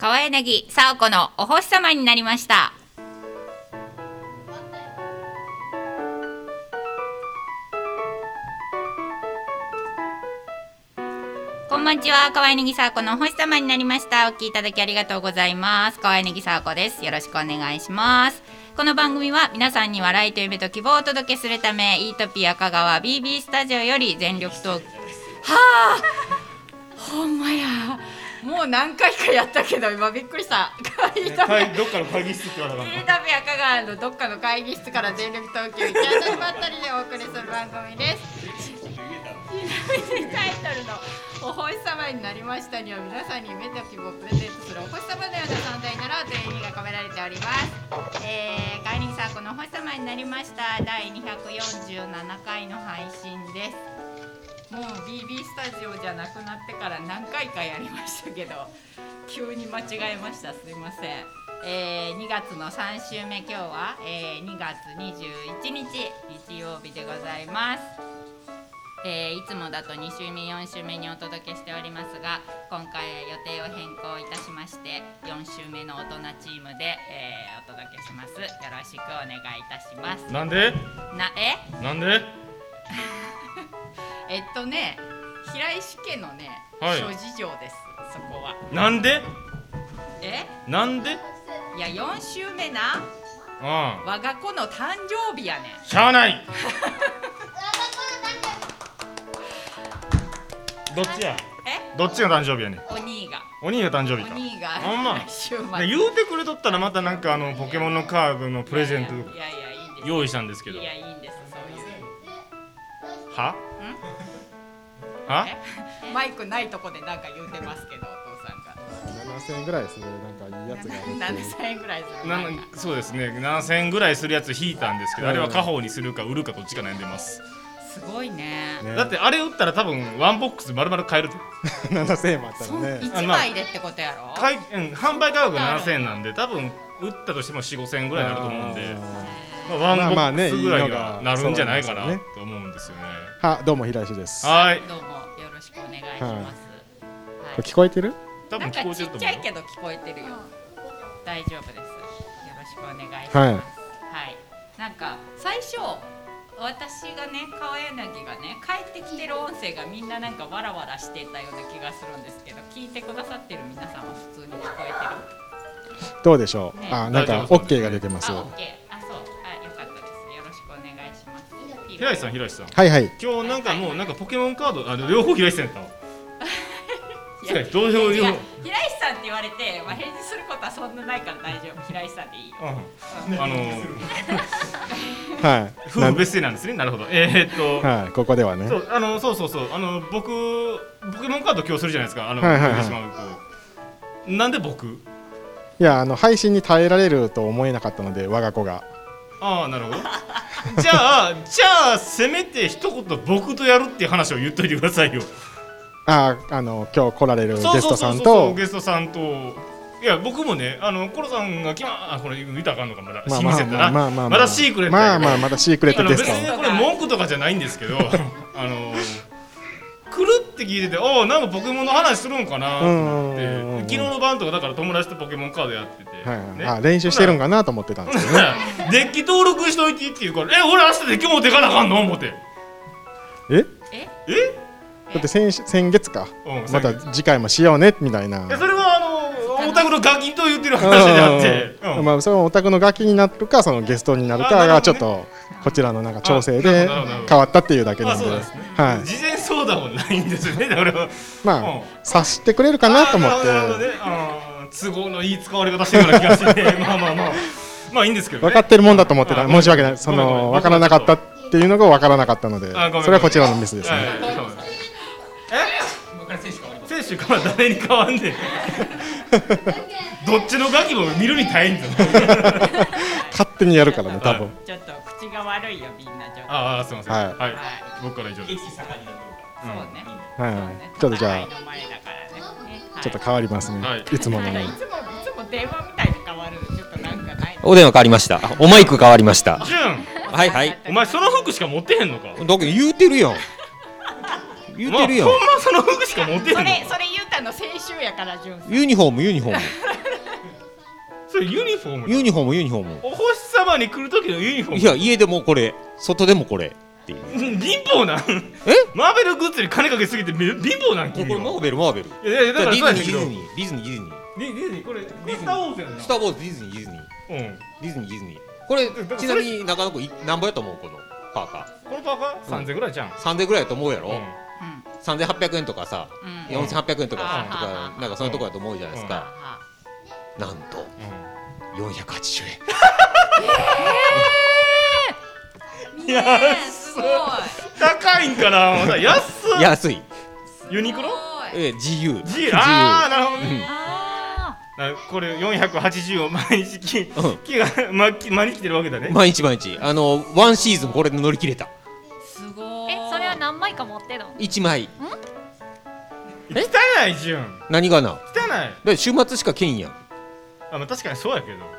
川柳さおこのお星様になりました。こんばんちは川柳さおこのお星様になりました。お聞きいただきありがとうございます。川柳さおこです。よろしくお願いします。この番組は皆さんに笑いと夢と希望をお届けするためイートピア香川 BB スタジオより全力トーク。はあほんまや。もう何回かやったけど今びっくりした。イートピアどっかの会議室って言わなかっイートピア香川のどっかの会議室から全力投球行き当たりばったりでお送りする番組です。タイトルの「お星様になりました」には皆さんに夢と希望をプレゼントするお星様のような存在になろうという意味が込められております。えー、カイリンさんこのお星様になりました。第247回の配信ですもう BB スタジオじゃなくなってから何回かやりましたけど 急に間違えました。すいません、えー、2月の3週目今日は、えー、2月21日日曜日でございます。えーいつもだと2週目4週目にお届けしておりますが今回予定を変更いたしまして4週目の大人チームで、えーお届けします。よろしくお願いいたします。たなんで？なえ？なんで？えっとね平石家のね、はい。諸事情ですそこは。なんで？え？なんで？いや4週目なあ我が子の誕生日やねん。あしゃあない。どっちや？え？どっちが誕生日やねん？お兄が。お兄が誕生日か。お兄がほんま。来 週末。ね言うてくれとったらまたなんかあのポケモンのカードのプレゼントいやいやいやいいんです。用意したんですけど。いやいいんですは？は？え？マイクないとこでなんか言うてますけどお父さんが。7000円ぐらいするなんかいいやつがあるっていう7000円ぐらいするなんそうですね。7000円ぐらいするやつ引いたんですけど、うん。あれは家宝にするか売るかどっちか悩んでます、すごいね。ね。だってあれ売ったら多分ワンボックス丸々買える7000円もあったらね。1枚でってことやろ？買い、うん、販売価格が7000円なんで多分売ったとしても4 5千円ぐらいになると思うんで。まあ、ワンボッまあまあねクスぐらいがなるんじゃないかなそうなんですよね。と思うんですよねはどうも平石です。こはいどうもよろしくお願いします、はい。れ聞こえてる？多分なんかちっち聞こえてると思う。ゃいけど聞こえてるよ、大丈夫です。よろしくお願いします。はい。はい、なんか最初私がね川柳がね帰ってきてる音声がみんななんかわらわらしてたような気がするんですけど聞いてくださってる皆さんは普通に聞こえてる？どうでしょう？ねあなんか OK が出てます。あ、平石さん平石さん。はいはい。今日なんかもうなんかポケモンカードあ両方平石さんやったわ いやどう両方。平石さんって言われて、まあ、返事することはそんなないから大丈夫。平石さんでいいよ。うん。あの はい。夫婦別姓なんですね。なるほど。えー、っと、はい。ここではね。そうあのそうそうそう。あの僕ポケモンカード今日するじゃないですか。あの、はいはいはい。見てしまうと。なんで僕？いやあの配信に耐えられると思えなかったので我が子がああなるほど。じゃあじゃあせめて一言僕とやるっていう話を言っといてくださいよ。ああの今日来られるゲストさんと。ゲストさんと。いや僕もねあのコロさんが来まあこれ言ったらあかんのかまだ、まあ新鮮だな、まあまあまだシークレットまあまあまだシークレットゲスト別にこれ文句とかじゃないんですけど。あの来るって聞いててああなんかポケモンの話するんかなと思って。昨日の晩とかだから友達とポケモンカードやってて、はいはいね。あ練習してるんかなと思ってたんですけどね。デッキ登録しといてって言うから「え俺明日デッキ持ってかなあかんの?」思って。え？え？え？だって先週先月か。うんまた次回もしようねみたいな。えそれはあのオタクのガキと言ってる話であって、うん。まあそれはお宅の楽器になるかそのゲストになるかがちょっとこちらのなんか調整あで変わったっていうだけなんで。ね、はい。事前相談もないんですよねだから。まうん。あ察してくれるかなと思っあーなるほどてね都合のいい使われ方してるような気がして まあまあまあ。まあいいんですけど、ね、分かってるもんだと思ってた。あ申し訳ない。その分からなかったっていうのが分からなかったのでそれはこちらのミスですはいね選手変わら誰に変わんねん。どっちのガキも見るに大変 勝手にやるからね多分。ちょっと口が悪いよみんなちょっと。ああすみません。はい。はい、僕から以上ですそうね、はい。ちょっとじゃあちょっと変わりますね。はい。いつもの。いつもいつも電話みたいに変わる。ちょっとなんかない。お電話変わりました。おマイク変わりました。ジュン。はいはい。お前その服しか持ってへんのか？だけど言うてるやん。言うてるやん。ほんまその服しか持ってへんのか？それそれ言うたの先週やからじゅん。ユニフォームユニフォーム。それユニフォームユニフォームユニフォーム。お星様に来る時のユニフォームいや家でもこれ外でもこれっていう。うん貧乏なん？え？マーベルグッズに金かけすぎてみ貧乏なん？これマーベルマーベル。いやいやだからディズニーディズニーディズニーディズニー。ディズニーこれスター・ウォーズやんなスター・ウォー。ズディズニーディズニー。うん。ディズニーディズニーこれだちなみに中野区い何ぼやと思う？このパーカこのパーカー？3000ぐらいじゃん？ー3000ぐらいやと思うやろ、うん。3800円とかさうん。うん4800円とかうんとかなんかそういうとこやと思うじゃないですか、あなんと480円。え すごい高いんかな。安っ。安い。ユニクロ？え自由。自由。ああなるほどね。これ480を毎日きうん。木が、ま、き毎日着てるわけだね。毎日毎日。あのワンシーズンこれで乗り切れた。ーすごい。えそれは何枚か持ってるの？1枚。汚いじゃん。何がな？汚い。だって週末しかけんやん。あ、まあ、確かにそうやけど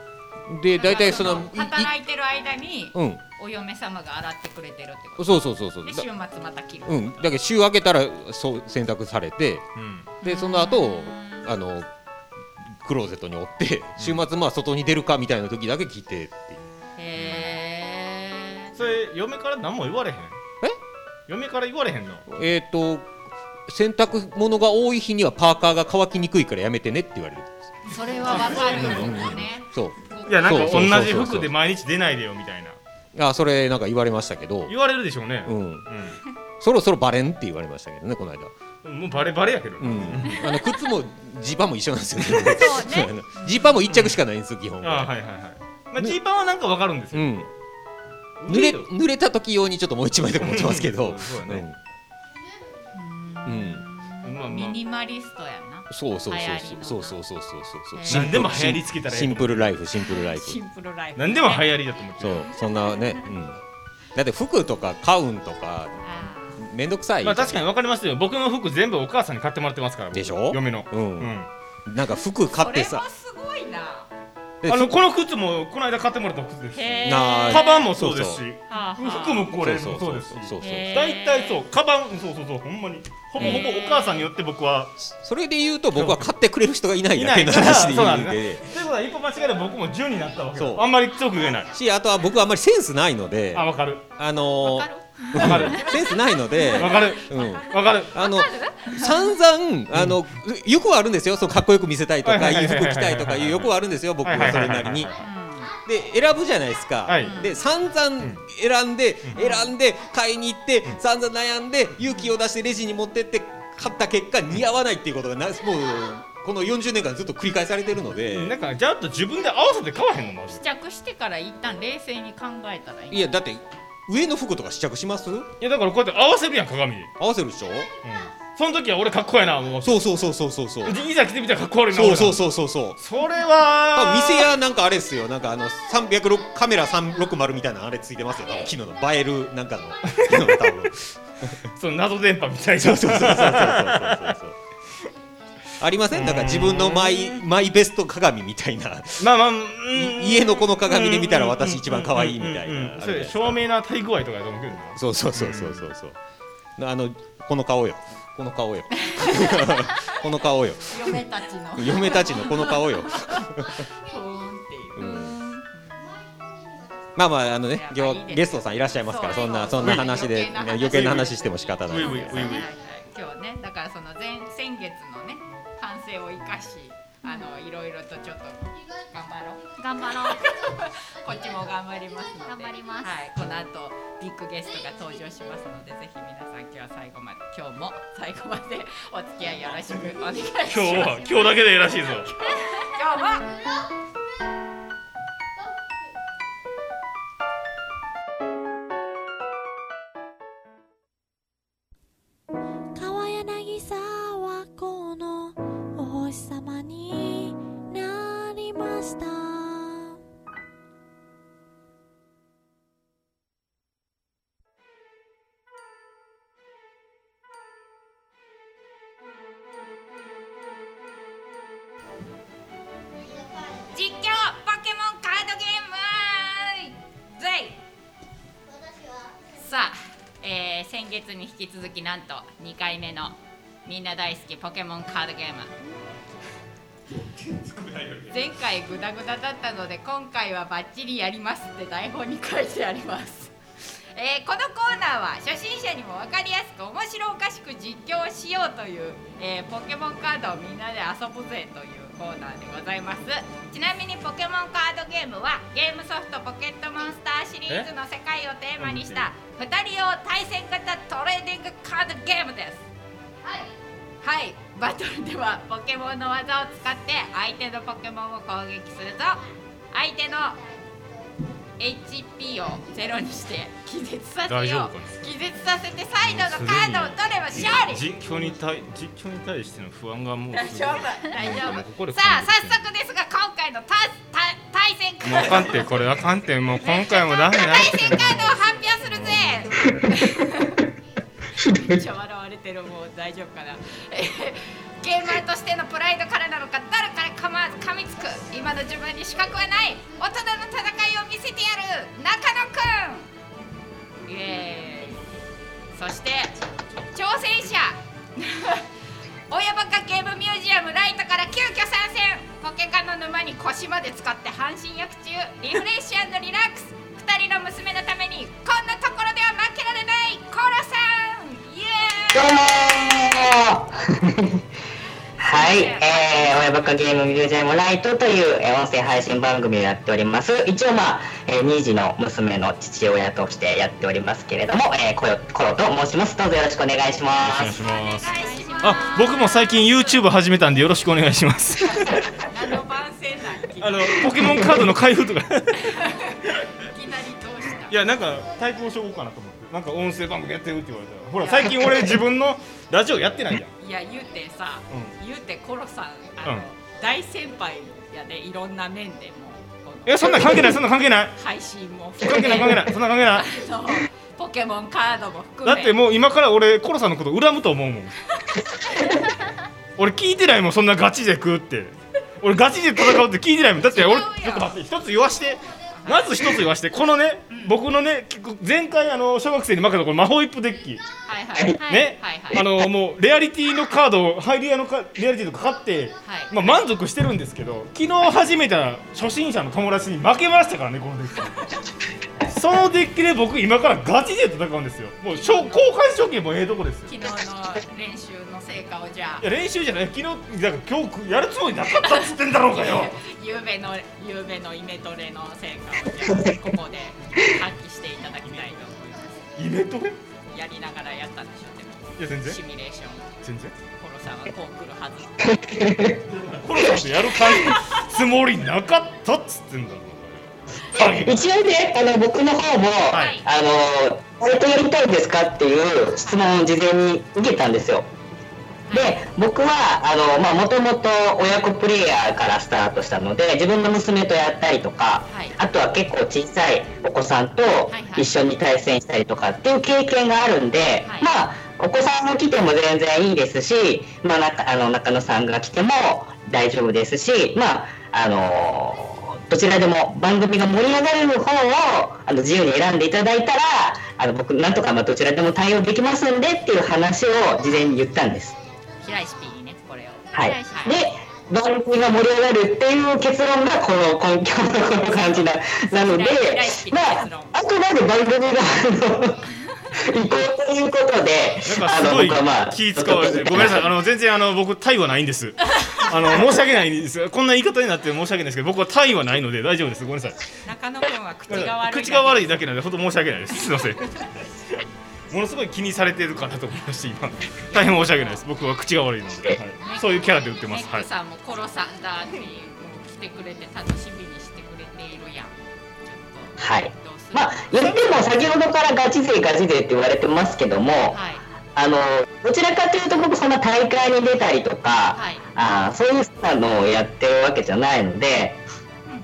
で大体その働いてる間にうん。お嫁様が洗ってくれてるってこと。そうそうそうそう。週末また着る。うん。だけど週明けたらそう洗濯されてうん。でその後あのクローゼットに折って週末まあ外に出るかみたいな時だけ着てっていう。へえそれ嫁から何も言われへん？え？嫁から言われへんの？えっ、と洗濯物が多い日にはパーカーが乾きにくいからやめてねって言われるそれはわかるうんうんうん。ねそういやなんか同じ服で毎日出ないでよみたいな。あそれなんか言われましたけど。言われるでしょうね。うん。うそろそろバレンって言われましたけどねこの間。んもうバレバレやけどうん。あの靴もジーパンも一緒なんですよね。そうね。ジーパンも一着しかないんです基本あはいはいはい。まあジーパンはなんかわかるんですよ。うん。濡れ濡れた時用にちょっともう一枚とか持ってますけど。う んそうそうだね。うん。まあまミニマリストやなそうそうそうそう。そうそうそうそう何でも流行りつけたらええシンプルライフシンプルライフ。シンプルライフ。何でも流行りだと思ってそうそんなねうん。だって服とか買うんとかあめんどくさい。まあ確かにわかりますよ。僕の服全部お母さんに買ってもらってますから僕でしょ？嫁の。ううん。んなんか服買ってさ。それもすごいな。であのこの靴もこの間買ってもらった靴ですし。カバンもそうですし。服もこれもそうそうですしそうそう。へー。大体そうカバンそうそうそうほんまにほぼほぼお母さんによって僕は。それで言うと僕は買ってくれる人がいないいないだけの話で。そうなんだ。言うてということは一歩間違えたら僕も10になったわけそう。あんまり強く言えない。しあとは僕はあんまりセンスないので。あわかる。あのわかる？わかるセンスないので。わかる。うん。わかる。あの散々あの欲はあるんですよ。そうかっこよく見せたいとかはいはいいはいはいい服着たいとかいう欲はあるんですよ僕はそれなりにで選ぶじゃないですか、はい。で散々選んで、選んで買いに行って、散々悩んで勇気を出してレジに持ってって買った結果似合わないっていうことがなもうこの40年間ずっと繰り返されてるので、なんかじゃあと自分で合わせて買わへんの試着してから一旦冷静に考えたらいいい？やだって上の服とか試着します？いやだからこうやって合わせるやん鏡で、合わせるでしょ？うん、その時は俺かっこええな思う。そうそうそうそうそう。そうでいざ着てみたらかっこ悪いなそうそううそうそうそう。それは。店屋なんかあれですよ。なんかあの306カメラ360みたいなあれついてますよ。昨日の。映えるなんかの昨日の多分。その謎電波みたいな。そうそうそうそうそうそうそう。ありません？なんか自分のマイマイベスト鏡みたいな。まあまあ、家のこの鏡で見たら私一番可愛いみたいな。照明の当たり具合とかやと思うけどな。そうそうそうそうそうそう。あのこの顔よこの顔よ。この顔よ。嫁たちの。嫁たちのこの顔よ。まあまああのねゲストさんいらっしゃいますからそんなそんな話で余計な話。しても仕方ない。今日ねだからその前先月のね反省を生かしあのいろいろとちょっと頑張ろう。頑張ろう。こっちも頑張りますので。頑張ります。はい。この後ビッグゲストが登場しますのでぜひ皆さん今日は最後まで今日も最後までお付き合いよろしくお願いします。今日は今日だけでええらしいぞ。今日は 引き続きなんと2回目のみんな大好きポケモンカードゲーム。前回グダグダだったので今回はバッチリやりますって台本に書いてあります、えーこのコーナーは初心者にも分かりやすく面白おかしく実況をしようという、えーポケモンカードをみんなで遊ぶぜというコーナーでございます。ちなみにポケモンカードゲームはゲームソフトポケットモンスターシリーズの世界をテーマにした2人用対戦型トレーディングカードゲームです。はい。バトルではポケモンの技を使って相手のポケモンを攻撃すると相手の HP をゼロにして気絶させよう。気絶させてサイドのカードを取れば勝利。実況に対実況に対しての不安がもう 大丈夫。大丈夫。さあ早速ですが今回のたた対戦カもうあードかんてこれあかんてもう今回もダメだ。対戦カードめっちゃ笑われてるもう大丈夫かな。ゲーマーとしてのプライドからなのか誰かに構わず噛みつく今の自分に資格はない大人の戦いを見せてやる中野くん。イエーイ。そして挑戦者。親バカゲームミュージアムライトから急遽参戦。ポケカの沼に腰まで使って半身浴中。リフレッシュリラックス。2人の娘のためにこんなとこでは負けられないコロさんイエーイ。どうもー。はい、えー、親バカゲームミュージアムライトという、えー音声配信番組をやっております。一応まあ、えー、2児の娘の父親としてやっておりますけれども、えー、コヨコロと申します。どうぞよろしくお願いします。お願いします。あ僕も最近 YouTube 始めたんでよろしくお願いします。何の番宣なんあのポケモンカードの開封とか いやなんか対抗しようかなと思って。なんか音声番組やってるって言われたら。ほら最近俺自分の ラジオやってないじゃん。いや言うてさ、う言うてコロさんあの、うん。大先輩やでいろんな面でも。このいやそんな関係ないそんな関係ない。配信も関係ない関係ない。そんな関係ない。ポケモンカードも含め。だってもう今から俺コロさんのこと恨むと思うもん。俺聞いてないもんそんなガチで食うって。俺ガチで戦うって聞いてないもん。だって俺ちょっと待って一つ言わしてまず一つ言わしてこのね、僕のね前回あの小学生に負けたこの魔法一歩デッキ。はいはい。はいね、あのもうレアリティのカードをハイリアのカレアリティとか買って、はい。まあ、満足してるんですけど昨日始めた初心者の友達に負けましたからねこのデッキそのデッキで僕今からガチで戦うんですよ。もう公開処刑もええとこですよ。昨日の練習の成果をじゃあ。いや練習じゃない。昨日だから今日やるつもりなかったっつってんだろうがよ。ゆうべのゆうべのイメトレの成果をじゃあここで発揮していただきたいと思います。イベントでやりながらやったんでしょいや全然。シミュレーション。全然。コロさんはこう来るはず コロさんとやる感じ つもりなかったっつってんだろ一応ね、あの僕の方も、はい。あの誰とやりたいですかっていう質問を事前に受けたんですよ。で、僕はあのまあ元々親子プレイヤーからスタートしたので、自分の娘とやったりとか、はい。あとは結構小さいお子さんと一緒に対戦したりとかっていう経験があるんで、はい。まあお子さんが来ても全然いいですし、まあなあの中野さんが来ても大丈夫ですし、まああのどちらでも番組が盛り上がれる方をあの自由に選んでいただいたらあの僕なんとかまあどちらでも対応できますんでっていう話を事前に言ったんです。平石 P にねこれを。はい、はいで番組が盛り上がるっていう結論がこの 根拠のこの感じななのでまああくまで番組があの移行ということでなんかすごい僕はまあ気使われてごめんなさい。あの全然あの僕タイはないんです。あの申し訳ないんです。こんな言い方になって申し訳ないですけど僕はタイはないので大丈夫です。ごめんなさい。中野くんは口が悪い口が悪いだけなので本当申し訳ないです。すいません。ものすごい気にされてるかなと思いまして今。大変申し訳ないです。僕は口が悪いので、はい、そういうキャラで売ってます。はい。ネックさんもコロさんだってもう来てくれて楽しみにしてくれているやん。ちょっとはいまあ言っても先ほどからガチ勢ガチ勢って言われてますけども、はい。あのどちらかというと僕そんな大会に出たりとか、はい。あーそういうのをやってるわけじゃないので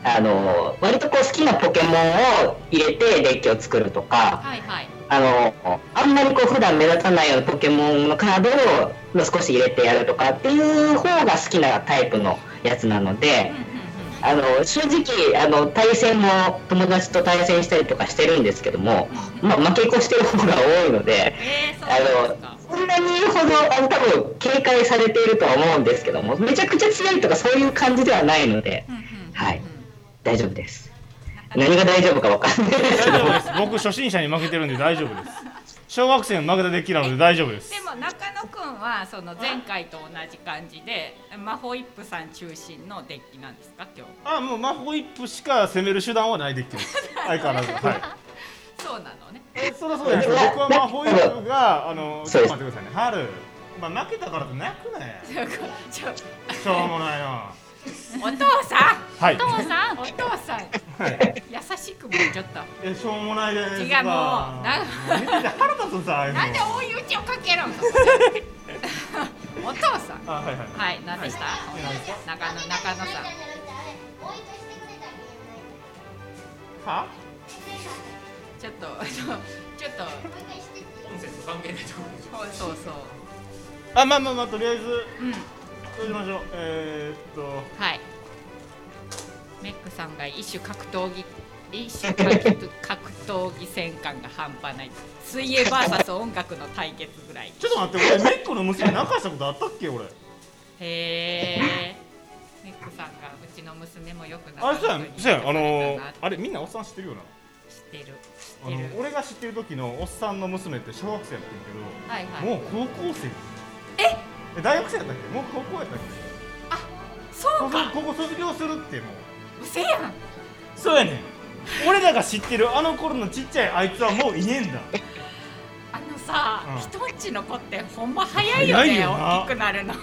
あの割とこう好きなポケモンを入れてデッキを作るとかはいはい。あのあんまりこう普段目立たないようなポケモンのカードを少し入れてやるとかっていう方が好きなタイプのやつなので。あの正直あの対戦も友達と対戦したりとかしてるんですけども、まあ、負け越してる方が多いのでえー、そうなんですか。そんんなに言うほどあの多分警戒されているとは思うんですけどもめちゃくちゃ強いとかそういう感じではないのでうんうんはい。大丈夫です。何が大丈夫かわかんないですけど大丈夫です僕初心者に負けてるんで大丈夫です小学生に負けたデッキなので大丈夫です。でも中野くんはその前回と同じ感じでマホイップさん中心のデッキなんですか？今日。あもうマホイップしか攻める手段はないデッキです。相変わらず。はい。そうなのね。えそりゃそうですか僕はマホイップがあのちょっと待ってくださいね。春。まあ負けたからって泣くなよ ちょしょうもないなお父さん。はい。お父さん。お父さん。はい。優しくもうちょっと。えしょうもないです。違うもう。な見てて腹立つさなんで追い打ちをかけるんお父さん。あはいはい。はい何でした、中野中野さん。は？ちょっと ちょっと。そうそうそう。あまあまあまあとりあえず。うんどうしましょう。えー、っと。はい。メックさんが一種格闘技一種格闘格闘技戦感が半端ない。水泳 VS 音楽の対決ぐらい。ちょっと待って俺メックの娘泣かしたことあったっけ俺へえメックさんがうちの娘もよくあれそうやん。そうやん。あのー、ああれみんなおっさん知ってるよな？知ってる。俺が知ってる時のおっさんの娘って小学生やってるはいはい。けどもう高校生。え？大学生やったっけ？もう高校やったっけ？そうか。こここ卒業するってもう。うせやん。そうやねん。俺らが知ってるあの頃のちっちゃいあいつはもういねえんだ。あのさ、うん。人んちの子ってほんま早いよねよな。大きくなるの。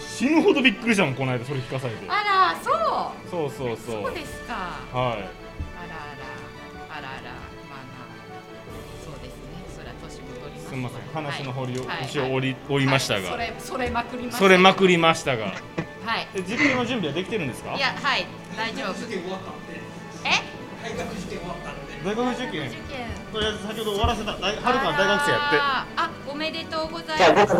死ぬほどびっくりしたもんこの間それ聞かされて。あらそう。そうそうそう。そうですか。はいすすみません。話の掘りをはい。節を折り折りましたが、はい。それそれまくりました。それまくりましたが。はい。え実験の準備はできてるんですか？いやはい。大丈夫。え？大学受験受験。とりあえず先ほど終わらせた大はるかは大学生やって。あおめでとうございます。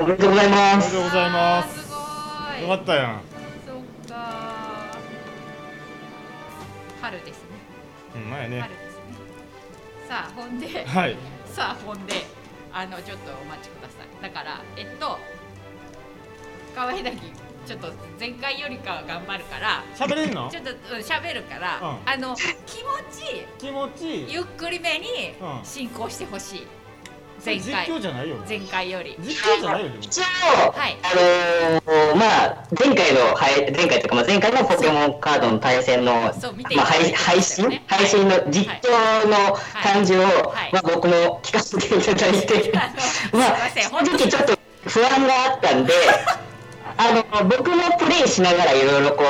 おめでとうございおます。めでとうございます。すごい。よかったやん。そっか春ですね。うん前ね。春ですね。さあほんで。はい。さあほんであのちょっとお待ちください。だからえっと川合だけちょっと前回よりかは頑張るから喋れんの？ちょっとうん喋るから、うん。あの気持ち気持ち。ゆっくりめにうん。進行してほしい、それ実前回。況じゃないよ前回より。実況じゃないよでも一応、はいあのーまあ前回のはい前回というかまあ前回のポケモンカードの対戦のそう見ていまあ配信？ね。配信の実況の感じを、はい。まあ僕も聞かせていただいて、まあすいません。正本当に直ちょっと不安があったんで あの僕もプレイしながらいろいろこ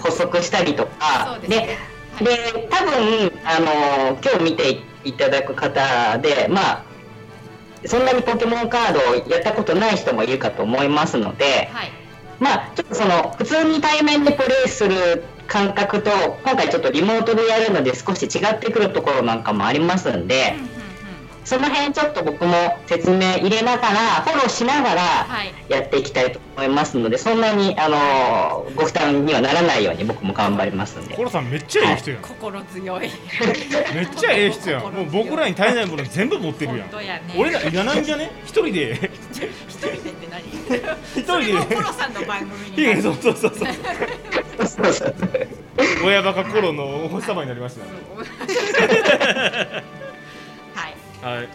う補足したりとかででで多分あの今日見ていただく方でまあそんなにポケモンカードをやったことない人もいるかと思いますので、はい。まあちょっとその普通に対面でプレイする感覚と今回ちょっとリモートでやるので少し違ってくるところなんかもありますんで、うんうその辺ちょっと僕も説明入れながらフォローしながらはい。やっていきたいと思いますのでそんなにあのご負担にはならないように僕も頑張りますんで。コロさんめっちゃええ人やん。心強い。めっちゃええ人やん。もう僕らに足りないもの全部持ってるやん。本当やね。俺らいらないんじゃね？一人で。一人でって何？一人で。それもコロさんの番組に。そう そうそうそう。親バカコロのお星様になりました。ねはい。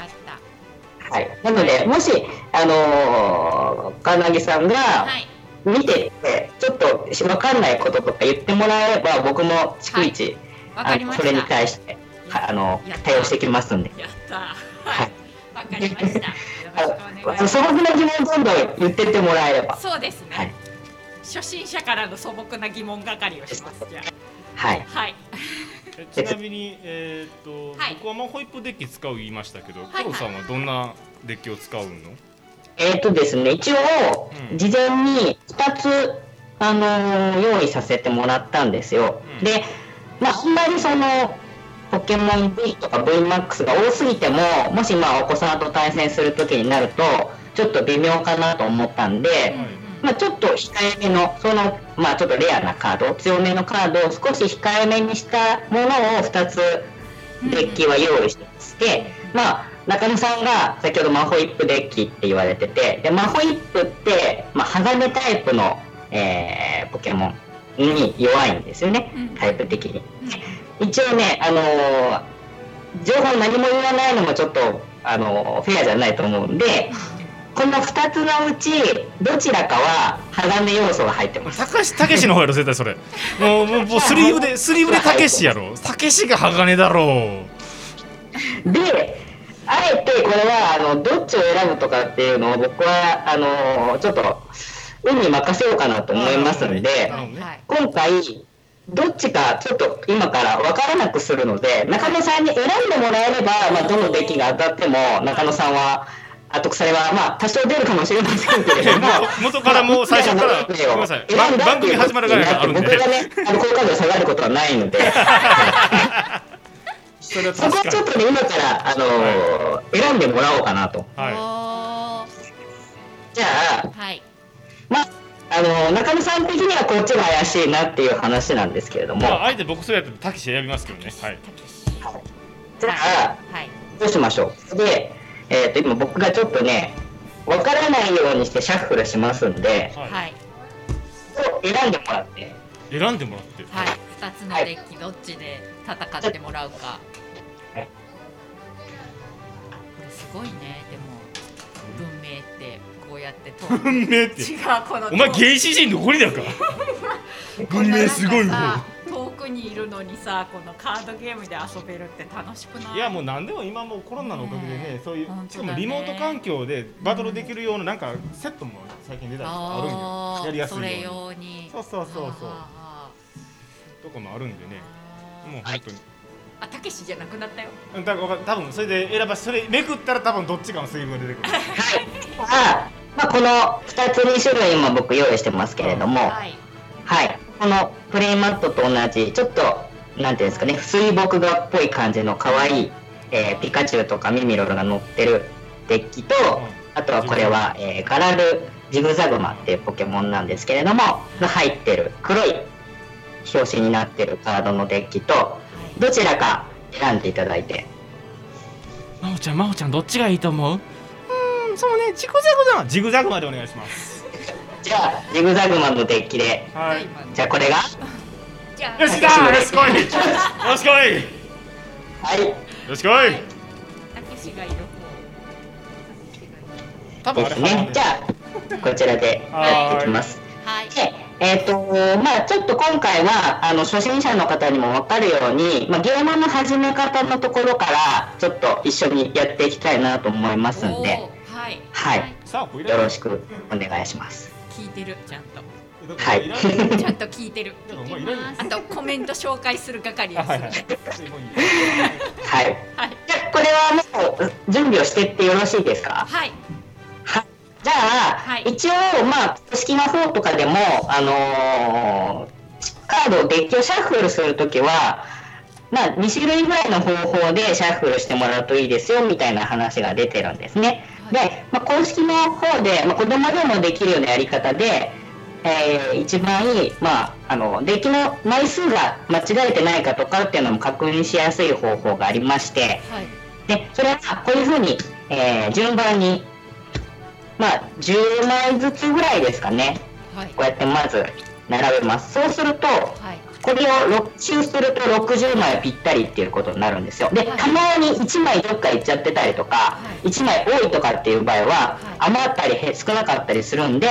はい。なのでもしあのー、金木さんがはい。見ててちょっと分かんないこととか言ってもらえれば僕も逐一、わかりました。あのそれに対してはあの対応してきますんで。やった。はい。わかりました。よろしくお願いしあの素朴な疑問どんどん言ってってもらえれば。そうですはい。ね初心者からの素朴な疑問係をします。じゃはい。あはいえちなみにえーっと、はい。僕はまあホイップデッキ使う言いましたけど、はい。コロさんはどんなデッキを使うの？えっ、とですね一応、うん。事前に2つあのー用意させてもらったんですよ、うん。でまああんまりそのポケモン V とか VMAX が多すぎてももしまあお子さんと対戦する時になるとちょっと微妙かなと思ったんで、はいまあ、ちょっと控えめのそのまあちょっとレアなカード強めのカードを少し控えめにしたものを2つデッキは用意してまして、まあ中野さんが先ほどマホイップデッキって言われててでマホイップって、まあ、鋼タイプの、えーポケモンに弱いんですよねうんタイプ的に。一応ね、あのー情報何も言わないのもちょっと、あのーフェアじゃないと思うんで この2つのうちどちらかは鋼要素が入ってます。たかしたけしの方やろ絶対それ。もうもうもうスリーブでスリーブでたけしやろ。たけしが鋼だろであえてこれはあのどっちを選ぶとかっていうのを僕はあのちょっと運に任せようかなと思いますんでね。はい。今回どっちかちょっと今から分からなくするので中野さんに選んでもらえれば、まあ、どのデッキが当たっても中野さんは後腐れはまあ多少出るかもしれませんけれども 元からもう最初からごめん。なさい番番組始まるぐらいからあるんで。僕がねあの好感度が下がることはないので。そそこはちょっとね今からあの選んでもらおうかなと。はおじゃあーはい。まあ、あの中野さん的にはこっちが怪しいなっていう話なんですけれども、いまああえて僕それやったらたけし選びますけどね。はい。じゃあはい。どうしましょう。で、えー、と今僕がちょっとね分からないようにしてシャッフルしますんではい。はい選んでもらって。選んでもらって。はい。二つのデッキどっちで戦ってもらうか。はいこれすごいね。でも文明ってこうやって文明って。違うこのお前原始人どこにだか。文明すごいわ遠くにいるのにさこのカードゲームで遊べるって楽しくない？いやもう何でも今もうコロナのおかげでねねそういうしかもリモート環境でバトルできるようななんかセットも最近出たりあるんよやりやすいよう用に。そうそうそうそう。とかもあるんでね。もう本当に。あたけしじゃなくなったよ。うんだから多分それで選ばそれめくったら多分どっちかの水分が出てくるあ、まあ、この2つ2種類今僕用意してますけれども、はい。はい、このプレイマットと同じちょっとなんていうんですかね水墨画っぽい感じの可愛い、えーピカチュウとかミミロルが乗ってるデッキと、あとはこれは、えーガラルジグザグマっていうポケモンなんですけれどもが入ってる黒い表紙になってるカードのデッキとどちらか選んでいただいて。真帆ちゃん真帆ちゃんどっちがいいと思う？うんそうねジグザグだなジグザグまでお願いしますじゃあジグザグマのデッキで。はい。じゃあこれが？じゃあ。よしだよし来い。よし来い。はい。よし来い。たけしがいる多分ですね。じゃあこちらでやっていきます。方はい。で、えっ、と、まあちょっと今回は、あの、初心者の方にもわかるように、まあゲームの始め方のところから、ちょっと一緒にやっていきたいなと思いますんで、はい。はい。よろしくお願いします。聞いてるちゃんと。はい。ちゃんと聞いてる。あとコメント紹介する係です。あはいはい。じゃあこれはもう、準備をしてってよろしいですか？はい。はい。じゃあ、はい。一応、まあ、公式の方とかでも、あのーカードをデッキをシャッフルするときは、まあ、2種類ぐらいの方法でシャッフルしてもらうといいですよみたいな話が出てるんですね。で、まあ、公式の方で、まあ、子供でもできるようなやり方で、えー一番いい、まあ、あのデッキの枚数が間違えてないかとかっていうのも確認しやすい方法がありまして、はい。でそれはこういうふうに、えー順番に、まあ、10枚ずつぐらいですかね。はい。こうやってまず並べます。そうするとはいこれを6周すると60枚ぴったりっていうことになるんですよ。ではい。たまに1枚どっか行っちゃってたりとかはい。1枚多いとかっていう場合は余ったりへ少なかったりするんで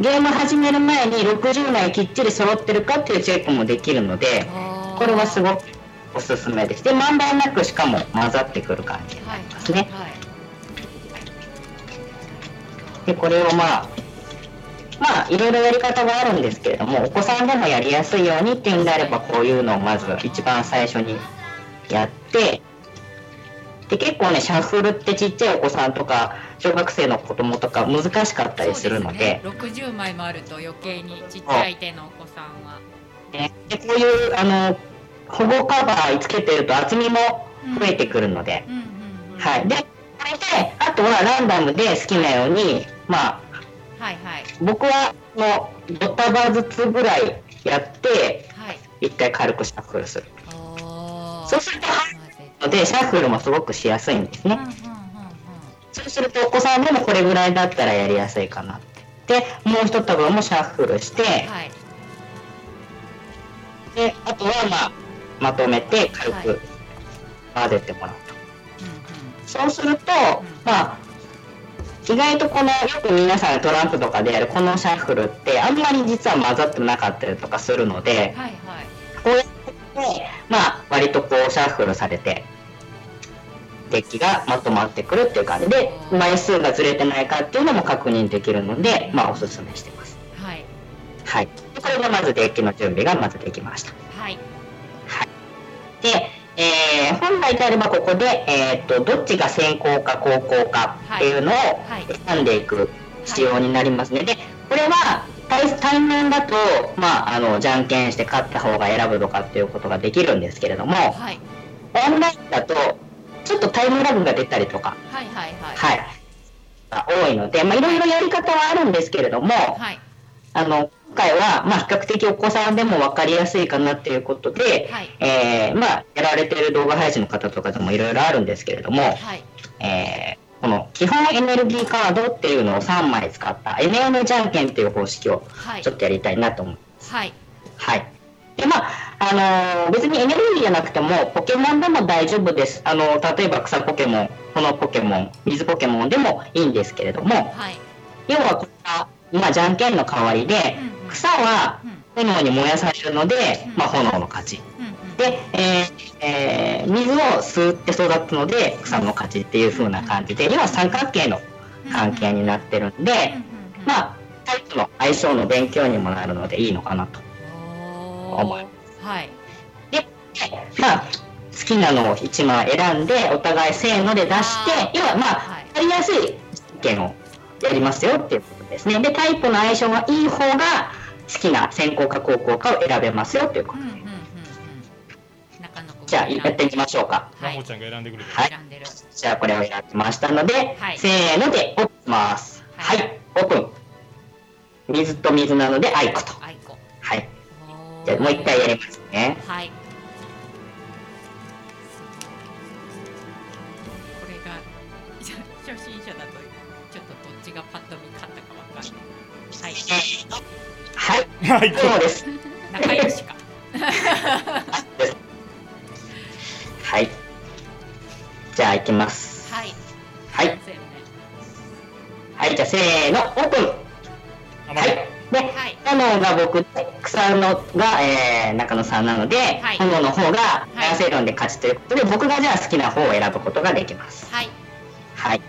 ゲーム始める前に60枚きっちり揃ってるかっていうチェックもできるのでこれはすごくおすすめです。でまんべんなくしかも混ざってくる感じになりますね、はい。でこれをまあまあいろいろやり方があるんですけれどもお子さんでもやりやすいようにっていうんであればこういうのをまず一番最初にやってで結構ねシャッフルってちっちゃいお子さんとか小学生の子供とか難しかったりするのでですね、60枚もあると余計にちっちゃい手のお子さんは。ね。でこういうあの保護カバーつけてると厚みも増えてくるので、はい、でこれであとはランダムで好きなようにまあはいはい。僕はもうドタバずつぐらいやってはい。一回軽くシャッフルする。そうするとでシャッフルもすごくしやすいんですね。うんうんうんそうするとお子さんでもこれぐらいだったらやりやすいかなって。でもう一束もシャッフルして、はい。であとはまあまとめて軽はい。く混ぜてもらうと、うんそうすると、まあ意外とこのよく皆さんトランプとかでやるこのシャッフルってあんまり実は混ざってなかったりとかするのでうんはいはい。こうやってまあ割とこうシャッフルされてデッキがまとまってくるっていう感じで枚数がずれてないかっていうのも確認できるのでまあおすすめしてます。はい。はい。でこれでまずデッキの準備がまずできました。はい。で、えー本来であればここで、えー、とどっちが先行か後攻かっていうのをはい選んでいく必要になりますね。でこれは対対面だと、まあ、あのじゃんけんして勝った方が選ぶとかっていうことができるんですけれどもはい。オンラインだとちょっとタイムラグが出たりとか、はいはいはい。はい、が多いので、まあ、いろいろやり方はあるんですけれども、はいあの今回は、まあ、比較的お子さんでも分かりやすいかなっていうことで、はいえーまあ、やられてる動画配信の方とかでもいろいろあるんですけれども、はいえーこの基本エネルギーカードっていうのを3枚使った NN じゃんけんっていう方式をはいちょっとやりたいなと思います。はいはい。で、まあ、あのー別にエネルギーじゃなくても、ポケモンでも大丈夫です。あの例えば草ポケモン、炎ポケモン、水ポケモンでもいいんですけれども、はい要はこれは、まあ、じゃんけんの代わりで草はうん。炎に燃やされるのでうん、まあ、炎の勝ち。で、えーえー水を吸って育つので草の勝ちっていう風な感じで要は三角形の関係になってるんで、まあタイプの相性の勉強にもなるのでいいのかなと。思いはい。でまあ好きなのを1枚選んでお互いせーので出して要はまはい。あやりやすい意見をやりますよっていうですね。でタイプの相性がいい方が好きな先行か後攻かを選べますよっていうことで。うんうんうんうん中野くんじゃあやってみましょうか。はいちゃんが選んでくれてはいじゃあこれをやってましたので、はいせーのでオープンします。ははいい、オープン。水と水なのであいこと。あいこはい。じゃあもう一回やりますね。はいはいはい、はいそうです。仲良しかはい。じゃあ行きます。はいはい。はい、じゃあせーの、オープン。はい。で、はい炎が僕で、草のが、えー、中野さんなので、はい炎の方がはい男性論で勝ちということで、僕がじゃあ好きな方を選ぶことができます。はいはい。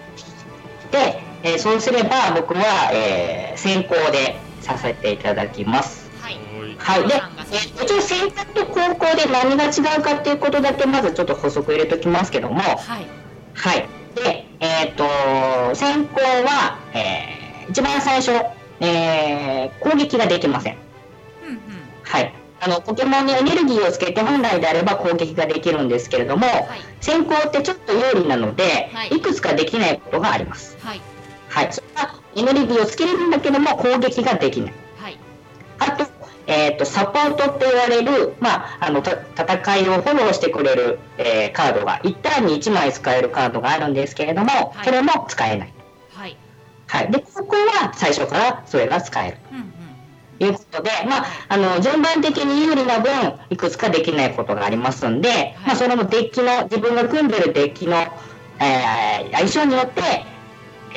で、えーそうすれば僕は、えー先行でさせていただきます。はいはい。で、えー一応選択と高校で何が違うかっていうことだけまずちょっと補足入れときますけども、はいはい。で、えっ、と、先行は、えー一番最初、えー攻撃ができません。うんうんはい。あの、ポケモンにエネルギーをつけて本来であれば攻撃ができるんですけれども、はい先行ってちょっと有利なので、はいい、くつかできないことがあります。はいはい。それはエネルギーをつけれるんだけども攻撃ができない。はいあと、えっ、と、サポートって言われる、まあ、あの、た戦いをフォローしてくれる、えーカードが、1ターンに1枚使えるカードがあるんですけれども、はいそれも使えない。はいはい。で、ここは最初からそれが使える。うんうんということで、まあ、あの、順番的に有利な分、いくつかできないことがありますんで、まあ、それもデッキの、自分が組んでるデッキの、えー相性によって、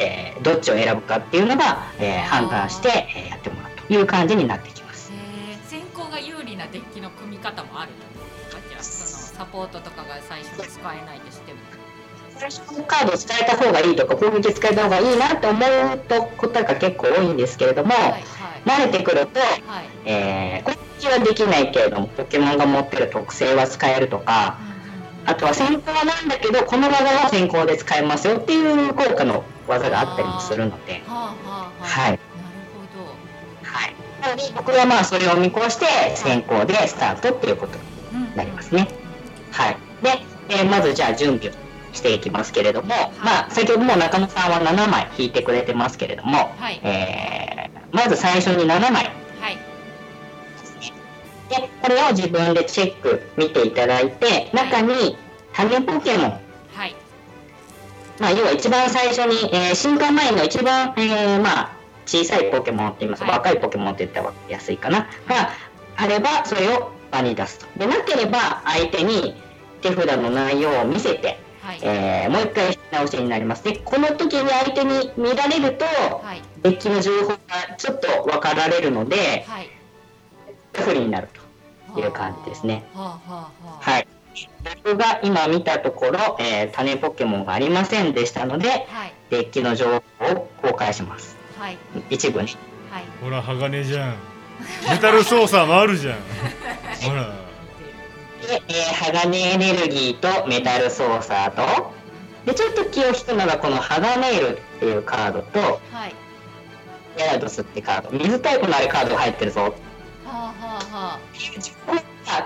えーどっちを選ぶかっていうのが、えー判断して、えーやってもらうという感じになってきます。えー先行が有利なデッキの組み方もあるんですかじゃあそのサポートとかが最初に使えないとしても。最初のカードを使えた方がいいとか攻撃使えた方がいいなと思うとことが結構多いんですけれども、はいはい。慣れてくると、はい。えー攻撃はできないけれどもポケモンが持ってる特性は使えるとかあとは先行なんだけどこの技は先行で使えますよっていう効果の技があったりもするので、はい。なるはい、なので僕はまあそれを見越して先行でスタートっていうことになりますね。はい、で、えーまずじゃあ準備をしていきますけれども、まあ、先ほども中野さんは7枚引いてくれてますけれども、はい。えーまず最初に7枚。はい。でこれを自分でチェック見ていただいて中に種ポケモンはいまあ、要は一番最初に、えー進化前の一番、えーまあ、小さいポケモンって言います。か、はい。若いポケモンって言ったら分かりやすいかな、があればそれを場に出すと。でなければ相手に手札の内容を見せて、はい。えーもう一回引き直しになります。でこの時に相手に見られるとはい。デッキの情報がちょっと分かられるのではい。不利になるという感じですね。はあはあはあ。はい僕が今見たところ、えー種ポケモンがありませんでしたのではい。デッキの情報を公開します。はい。一部ねはい。ほら鋼じゃん。メタル操作もあるじゃん。ほら。で、えー鋼エネルギーとメタル操作と。でちょっと気を引くのがこの鋼ールっていうカードとはい。ギャラドスってカード。水タイプのあれカードが入ってるぞ。はあはあは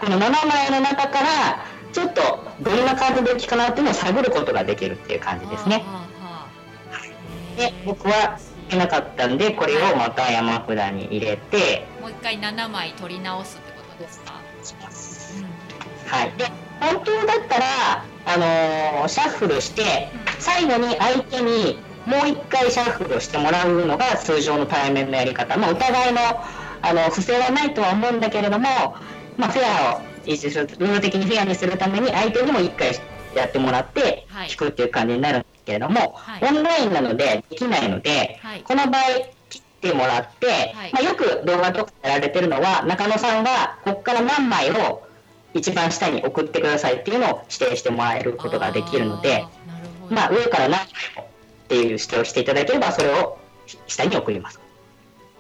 この7枚の中からちょっとどんなカードデッキかなっていうのを探ることができるっていう感あじですね。で僕は出なかったんでこれをまた山札に入れてもう一回7枚取り直すってことですか？はい。で本当だったらあのーシャッフルして最後に相手にもう一回シャッフルをしてもらうのが通常の対面のやり方、まあ、お互いのあの不正はないとは思うんだけれども、まあ、フェアを維持するルール的にフェアにするために相手にも一回やってもらってはい。引くっていう感じになるんですけれども、はい。オンラインなのでできないので、はい。この場合切ってもらって、はい。まあ、よく動画とかやられてるのは中野さんがここから何枚を一番下に送ってくださいっていうのを指定してもらえることができるので。まあ、上から何枚もっていう指定をしていただければそれを下に送ります。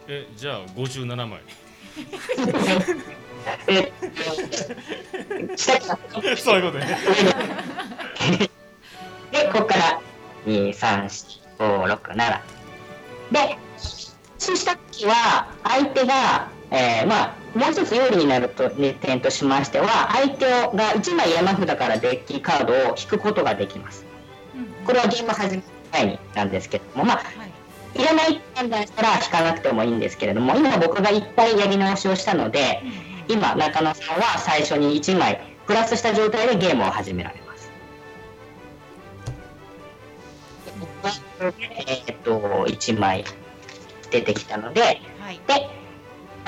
えじゃあ57枚え下からそういうことねでここから234567でそうした時は相手が、えーまあ、もう一つ有利になると、ね、点としましては相手が1枚山札からデッキカードを引くことができます。これはゲーム始める前になんですけども、まあ、はいいらないって判断したら引かなくてもいいんですけれども今僕がいっぱいやり直しをしたので今中野さんは最初に1枚プラスした状態でゲームを始められます。で僕はえーっと1枚出てきたのではい。で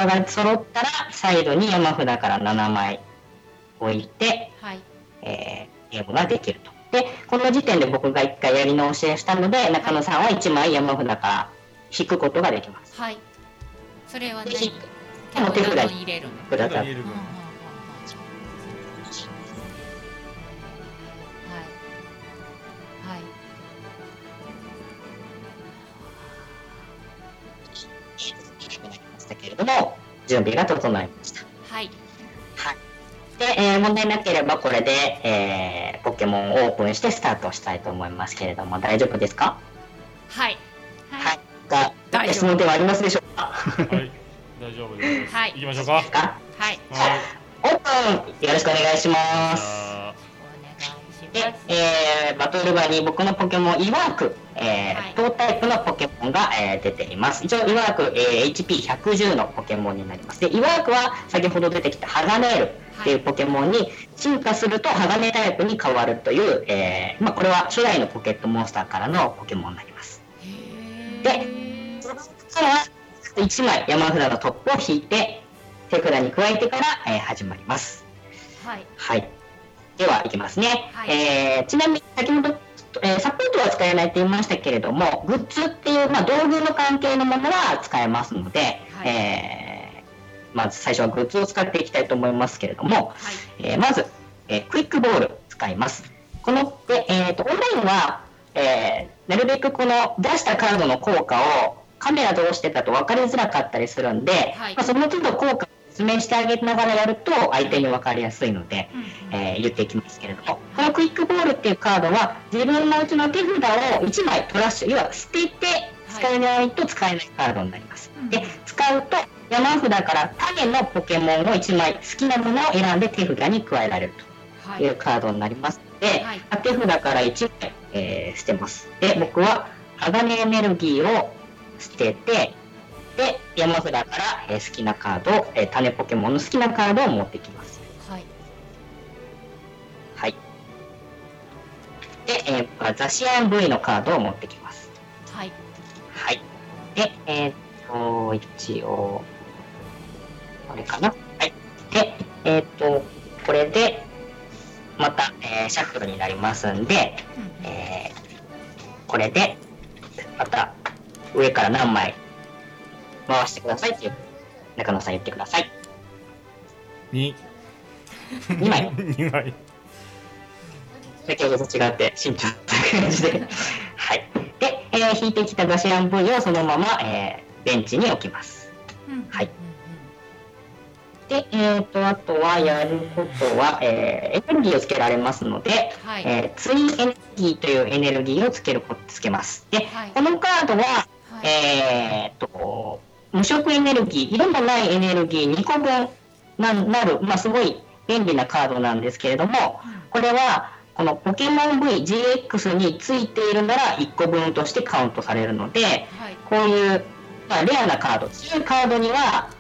が揃ったらサイドに山札から7枚置いて、はい。えーゲームができると。で、この時点で僕が1回やり直しをしたので、中野さんは1枚山札から引くことができます。はい。それはで、何引くもう手札に入れるください。言える分うんうんうんうんはい。はい。ましたけれども、準備が整い。ました。はい。で、えー問題なければこれで、えーポケモンをオープンしてスタートしたい。と思い。ますけれども、大丈夫ですかはい。はい。が大丈夫質問ではありますでしょうかはい。大丈夫です。はい。行きましょうか。かはい。はい。オープンよろしくお願いします。あお願いしでます、えーバトル場に僕のポケモンイワーク、えーはい。同タイプのポケモンが、えー出ています。一応イワーク、えー HP110 のポケモンになります。でイワークは先ほど出てきたハガネールっていうポケモンに進化するとハガネタイプに変わるという、えーまあ、これは初代のポケットモンスターからのポケモンになります。へでその1枚山札のトップを引いて手札に加えてから、えー始まりますーはいはい。では、いきますね。はいえーちなみに、先ほど、えーサポートは使えないと言いましたけれども、グッズっていう、まあ、道具の関係のものは使えますので、はいえーまず最初はグッズを使っていきたいと思いますけれども、はいえーまず、えークイックボール使います。この、でえーと、オンラインは、えーなるべくこの出したカードの効果をカメラどうしてたと分かりづらかったりするんで、はい。まあ、その都度効果を説明してあげながらやると相手に分かりやすいので、えー言っていきますけれども、このクイックボールっていうカードは自分のうちの手札を1枚トラッシュ、要は捨てて使えないと使えないカードになります。うんで、使うと山札から種のポケモンを1枚好きなものを選んで手札に加えられるはというカードになりますので、はい。手札から1枚、えー捨てます。で、僕は鋼エネルギーを捨てて、で、山札から、えー好きなカードを、えー種ポケモンの好きなカードを持ってきます。はいはい。で、えーまあザシアン V のカードを持ってきます。はいはい。で、えーっと、一応、これかな。はい。で、えーっと、これで、また、えーシャッフルになりますんで、えーこれで、また、上から何枚回してくださいっていう、中野さん言ってください。二2枚。二枚先ほどと違って慎重な感じで。はい。で、えー引いてきたガシアン V をそのまま、えーベンチに置きます。はい。で、えー、と、あとはやることは、えーエネルギーをつけられますので、はいえーツインエネルギーというエネルギーをつけるこつけます。で、はいこのカードは、はいえー、と、無色エネルギー、色のないエネルギー2個分ななる、まあ、すごい便利なカードなんですけれども、これは、このポケモン VGX についているなら1個分としてカウントされるので、はい。こういう、まあ、レアなカード、強いカードには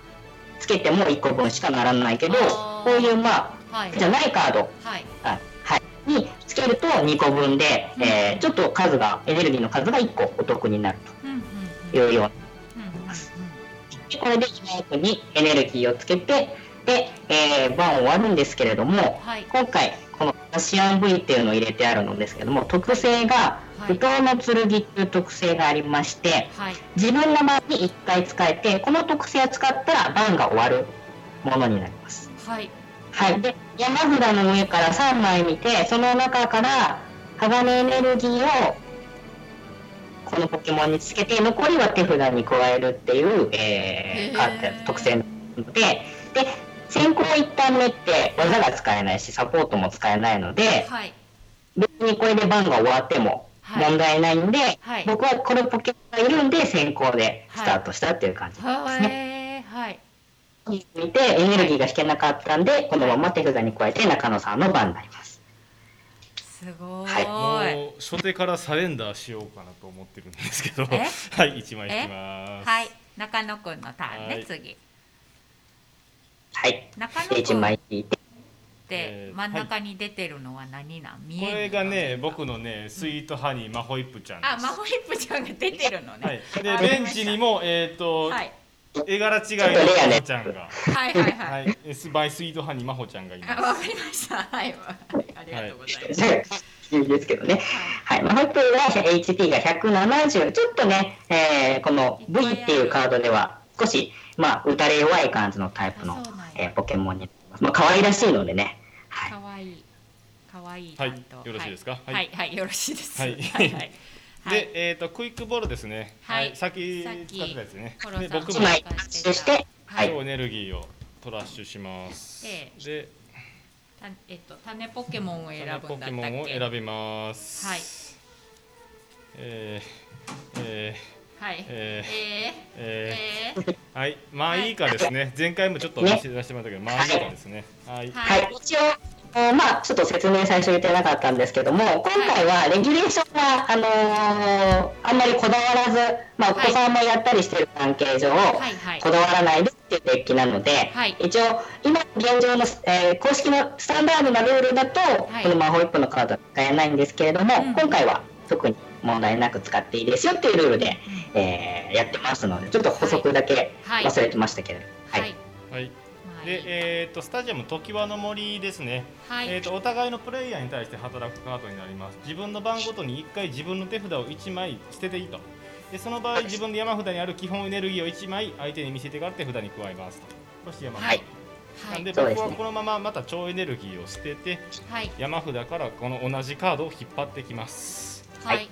つけても1個分しかならないけど、こういう、まはい。あ、じゃないカード、はい。あはい、につけると2個分で、えーちょっと数が、エネルギーの数が1個お得になるうんうんというような。うんうんでこれで今奥にエネルギーをつけて、で、えー、番終わるんですけれども、はい今回、このアシアン V っていうのを入れてあるのですけども、特性が、はい不当の剣っていう特性がありまして、はい自分の番に1回使えて、この特性を使ったら番が終わるものになります。はいはい。で、山札の上から3枚見て、その中から鋼エネルギーをこのポケモンにつけて、残りは手札に加えるっていう、えー、カード特性なので、で、先行一旦目って技が使えないし、サポートも使えないので、はい。別にこれで番が終わってもはい。問題ないんで、はい。僕はこのポケモンがいるんで先行でスタートしたっていう感じですね。はい。はい。見てエネルギーが引けなかったんで、このまま手札に加えて中野さんの番になります。すごはい。ーい。もう初手からサレンダーしようかなと思ってるんですけど。え？はい一枚引きます。はい。中野くんのターンはい。ね次。はい。中野で、1くん。っ枚引いて、て真ん中に出てるのは何なん？見これがね僕のねスイートハニーマホイップちゃんです。あマホイップちゃんが出てるのはねい、であベンチにもえっ、と、はい絵柄違いのちょっとレアね。マホちゃんが。はいはいははい。い、スバイスイートハニーマホちゃんがいまあわかりました。はいありがとうございます。い。いですけどね。はい。まあ、ホイップは HP が170。ちょっとね、えーこの V っていうカードでは少し、まあ、打たれ弱い感じのタイプのえーポケモンになります。まあ、可愛らしいのでね。はい。かわいいかわいいはいよろしいですか？はい。はい。はいよろしいです。はいはい。はいはいで、えっ、とクイックボールですね。はいさっきさっき使ってたやつねで僕も1枚タッチして、はい。超エネルギーをトラッシュします。えで、たえっと種ポケモンを選ぶんだったっけポケモンを選びます。はい。えー、えはいー、えー、ええー、えー、はい、まあいいかですね。前回もちょっと見せてもらったけど、まあいいかですね。はいー、。ははいい、一応、えーまあ、ちょっと説明最初言ってなかったんですけども、今回はレギュレーションが、あのーあんまりこだわらず、まあ、お子さんもやったりしてる関係上、こだわらないでっていうデッキなので、はい。一応、今現状の、えー公式のスタンダードなルールだと、はい。このマホイップのカードは使えないんですけれども、うん。今回は特に問題なく使っていいですよっていうルールで、えーやってますので、ちょっと補足だけはい。忘れてましたけれど、ははい。い。はい。まあいでい、えっ、とスタジアム常盤の森ですね。はい。えー、とお互いのプレイヤーに対して働くカードになります。自分の番ごとに1回自分の手札を1枚捨てていいと。でその場合自分で山札にある基本エネルギーを1枚相手に見せてから手札に加えますと。これして山札、はい。なんで僕はこのまままた超エネルギーを捨ててはい。山札からこの同じカードを引っ張ってきます。はい。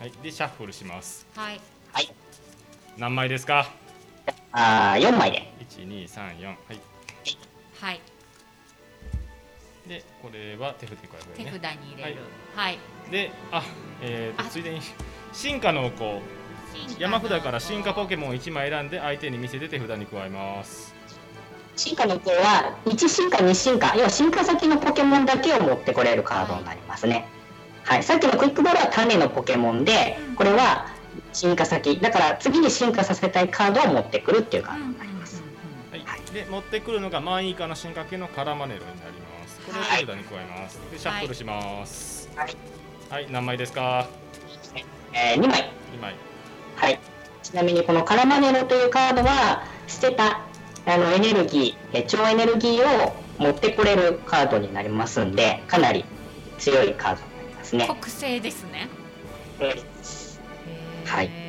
はい。でシャッフルします。はい。はい。何枚ですか？あー4枚で。1234はい。はい。でこれは手札に加え手るね。札に入れる。はい。であえー、あ。とついでに進化の子。山札から進化ポケモン1枚選んで相手に見せて手札に加えます。進化の子は1進化2進化。要は進化先のポケモンだけを持ってこれるカードになりますね。はい、さっきのクイックボールは種のポケモンでこれは進化先。だから次に進化させたいカードを持ってくるっていうカで持ってくるのがマンイカの進化系のカラマネロになります。これを手札に加えます。でシャッフルします。はい、何枚ですか？えー、2枚。2枚。はい。ちなみにこのカラマネロというカードは捨てたあのエネルギー、えー超エネルギーを持ってこれるカードになりますんで、かなり強いカードになりますね。特性ですね。えー。はい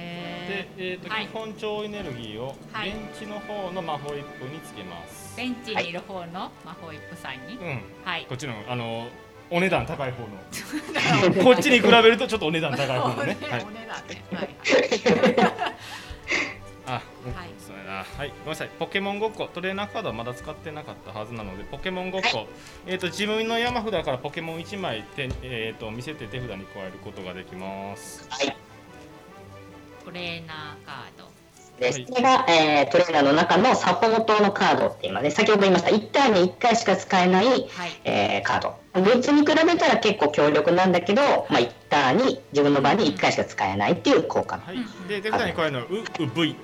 で、えーとはい。基本超エネルギーをはい。ベンチの方の魔法イップにつけます、ベンチにいる方の魔法イップさんに、うん。はい。こっちのあのお値段高い方の。こっちに比べるとちょっとお値段高い方のね、は いお、値段ね。はい。あ、はい。そうやな。はい、ごめんなさい。ポケモンごっこ、トレーナーカードはまだ使ってなかったはずなので、ポケモンごっこ、えっ、と自分の山札からポケモン1枚手えっ、と見せて手札に加えることができます。はい。トレーナーカード。で、はい。それが、えートレーナーの中のサポートのカードっていうので、先ほど言いました、1ターンに1回しか使えない、はい。えーカード。別に比べたら結構強力なんだけど、まあ、1ターンに自分の場に1回しか使えないっていう効果。のはい。で手札に加えるの。はウウ V、違い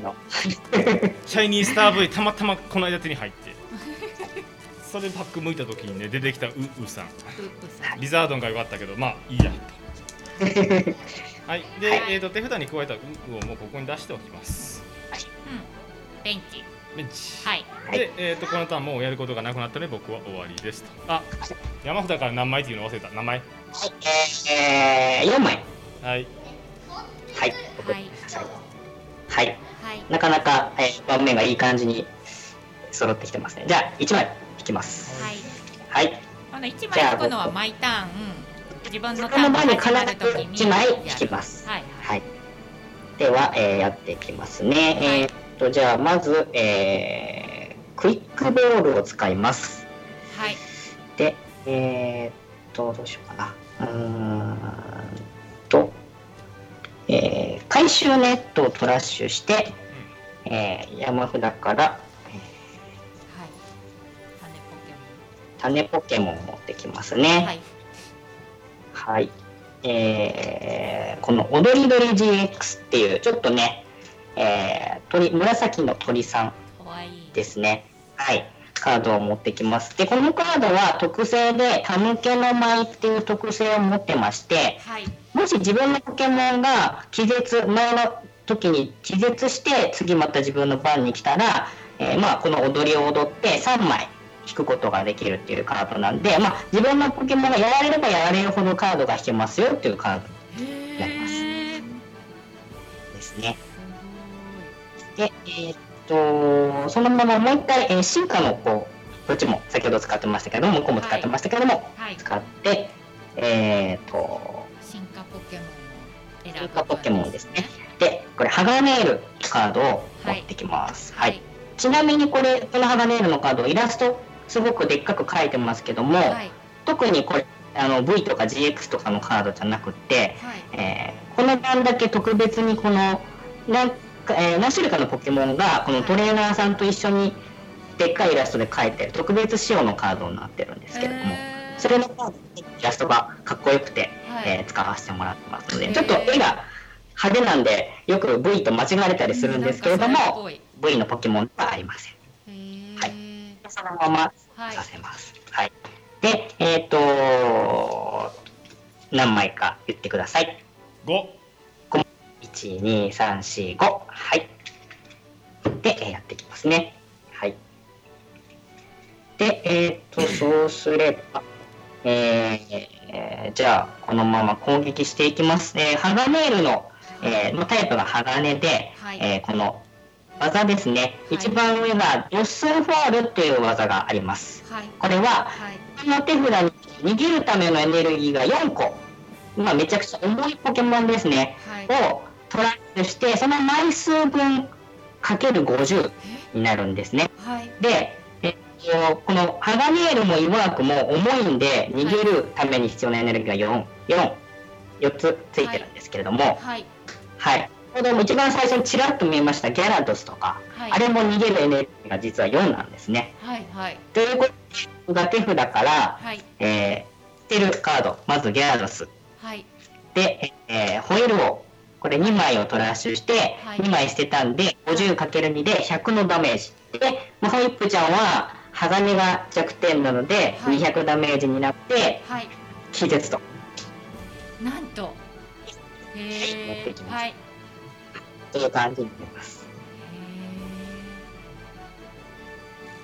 の。シャイニースター V たまたまこの間手に入って。それパック向いた時にね出てきたウウさん。リザードンが良かったけどまあいいやと はい。で、はい。えー、と手札に加えたウウをもうここに出しておきます。うん。ベンチベンチ。はい。で、えー、とこのターンもうやることがなくなったので僕は終わりですと。あ山札から何枚っていうの忘れた。何枚えー、4枚。はい。はい。はい。はい。はい。なかなか、えー、盤面がいい感じに揃ってきてますね。じゃあ、1枚引きます。はい。はい。この一枚引くのは毎ターン自分のタこのーンが場に必始まるときにず1枚引きます。はいはい。では、えーやっていきますね。はいえーっと、じゃあ、まず、えー、クイックボールを使います。はいで、えーっと、どうしようかな。うーんと、えー回収ネットをトラッシュして、えー山札からはい種ポケモンを持ってきますね。はいはい。えーこの踊り鳥 GX っていう、ちょっとね、えー鳥、紫の鳥さんですね。はい。カードを持ってきます。で、このカードは特性で、タヌケの舞っていう特性を持ってまして、はいもし自分のポケモンが気絶、前の時に気絶して、次また自分の番に来たら、えーまあ、この踊りを踊って3枚引くことができるっていうカードなんで、まあ、自分のポケモンがやられればやられるほどカードが引けますよっていうカードなりますですね。で、えーっと、そのままもう一回、えー進化の子、こっちも先ほど使ってましたけども、向こうも使ってましたけども、はい使って、えーっと、進化ポケモンを選ぶ進化ポケモンですね。で、これ、ハガネールカードを持ってきます。はい。はいちなみにこれ、このハガネールのカード、イラスト、すごくでっかく書いてますけども、はい。特にこれ、あの V とか GX とかのカードじゃなくって、はい。えーこの番だけ特別にこのなんか、えー何種類かのポケモンがこのトレーナーさんと一緒にでっかいイラストで描いてる特別仕様のカードになってるんですけれども、へー。それのカードにイラストがかっこよくて、はい。えー使わせてもらってますのでちょっと絵が派手なんでよく V と間違われたりするんですけれども、なん V のポケモンではありません。そのままはいさせます。はい。で、えっ、と何枚か言ってください。5 1、2、3、4、5。はい。で、えーやっていきますね。はい。で、えっ、と、そうすれば、えーじゃあ、このまま攻撃していきます。えー、ハガネールの、えーのタイプが鋼で、はいえーこの技ですね、い。一番上がドッスンフォールという技があります。はい。これは、はい。この手札に逃げるためのエネルギーが4個、まあ、めちゃくちゃ重いポケモンですね、はい。をトラッシュして、その枚数分かける50になるんですね。はい。で、えっと、このハガネールもイワークも重いんで、逃げるために必要なエネルギーが4、4、4つついてるんですけれども、はい。はい。これも一番最初にちらっと見えましたギャラドスとか、はい。あれも逃げるエネルギーが実は4なんですね。はいはい。ということで、が手札から、はい。えー、捨てるカード、まずギャラドス。はい。で、えーホイールを、これ2枚をトラッシュして、はい。2枚捨てたんで、50×2 で100のダメージ。で、まあホイップちゃんは鋼が弱点なので、はい。200ダメージになってはい。気絶と。なんと。へえはいいう感じになります。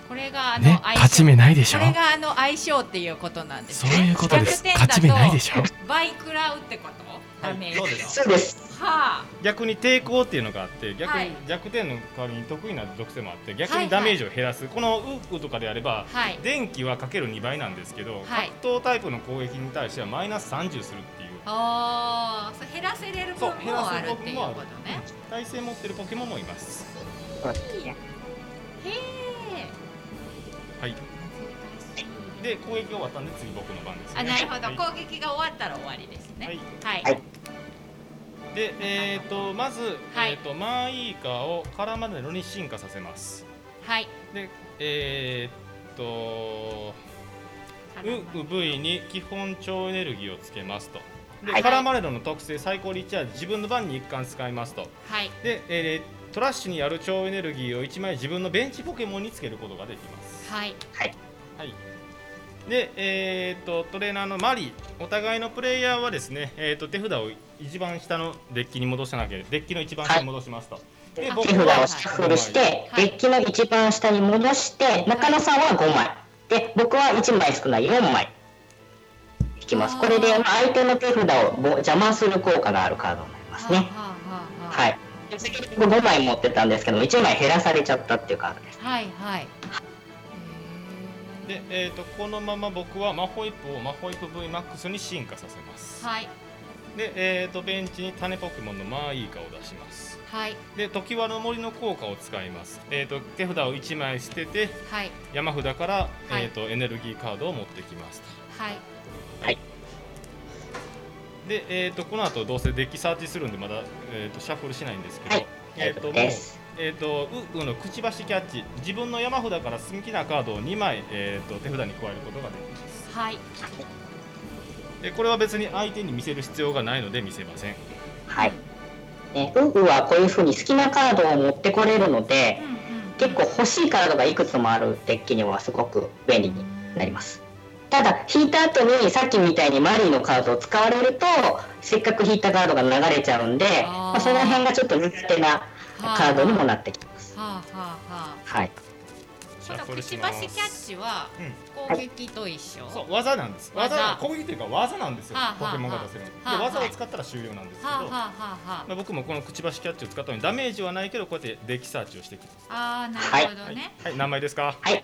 これがあのね相性。勝ち目ないでしょ？これがあの相性っていうことなんですね。そういうことです。勝ち目ないでしょ？倍食らうってこと？ダメ。そうですそうです。はあ。逆に抵抗っていうのがあって逆はい。に弱点の代わりに得意な属性もあって逆はいにダメージを減らす、このウークとかであればはい。電気はかける2倍なんですけど、はい。格闘タイプの攻撃に対してはマイナス30するっていうあーそう減らせれる分そう減らもあするっていうことね。耐性持ってるポケモンもいます。へえはい。で攻撃終わったんで次僕の番です、ね、あなるほど、はい。攻撃が終わったら終わりですね。はい。はい、はい。でえっ、とまず、はい。えっ、とマーイーカーをカラマネロに進化させます。はい。でえっ、とウウ V に基本超エネルギーをつけますとで、はい。カラマネロの特性最高リッチは自分の番に1貫使いますと。はい。で、えートラッシュにある超エネルギーを1枚自分のベンチポケモンにつけることができます。はい。はい。で、えー、とトレーナーのマリ。ーお互いのプレイヤーはですね、えー、と手札を一番下のデッキに戻さなきゃデッキの一番下に戻しますと、であ手札をシャッフルして、はい。デッキの一番下に戻して、中野さんは5枚。で、僕は1枚少ない4枚。引きます。これでまあ相手の手札をぼ邪魔する効果があるカードになりますね。はい。で先ほど5枚持ってたんですけども、1枚減らされちゃったっていうカードです。はいはい。で、えー、とこのまま僕はマホイップをマホイップ VMAX に進化させます。はい。で、えー、とベンチに種ポケモンのマーイーカを出します。はい。で時はの森の効果を使います、えー、と手札を1枚捨ててはい。山札から、はい。えー、とエネルギーカードを持ってきますはいで、えー、とこの後どうせデッキサーチするんでまだ、えー、とシャッフルしないんですけど、はい。えー、ともう。えー、とウウのくちばしキャッチ。自分の山札から好きなカードを2枚、えー、と手札に加えることができます。はい。でこれは別に相手に見せる必要がないので見せません。はい。ね、ウーはこういう風に好きなカードを持ってこれるのでうん、うん。結構欲しいカードがいくつもあるデッキにはすごく便利になります。ただ、引いた後にさっきみたいにマリーのカードを使われると、せっかく引いたカードが流れちゃうんで、まあ、その辺がちょっと苦手なカードにもなってきます。はあはあはあ。シはい。くちばしキャッチはうん。攻撃と一緒、そう技なんです。技。技攻撃というか技なんですよ、はあはあポケモンが出せるので、はあはあ技を使ったら終了なんですけど、はあはあまあ、僕もこのくちばしキャッチを使ったのにダメージはないけどこうやってデッキサーチをしていきますああなるほどはい。ね、、はい、何枚ですか？はい。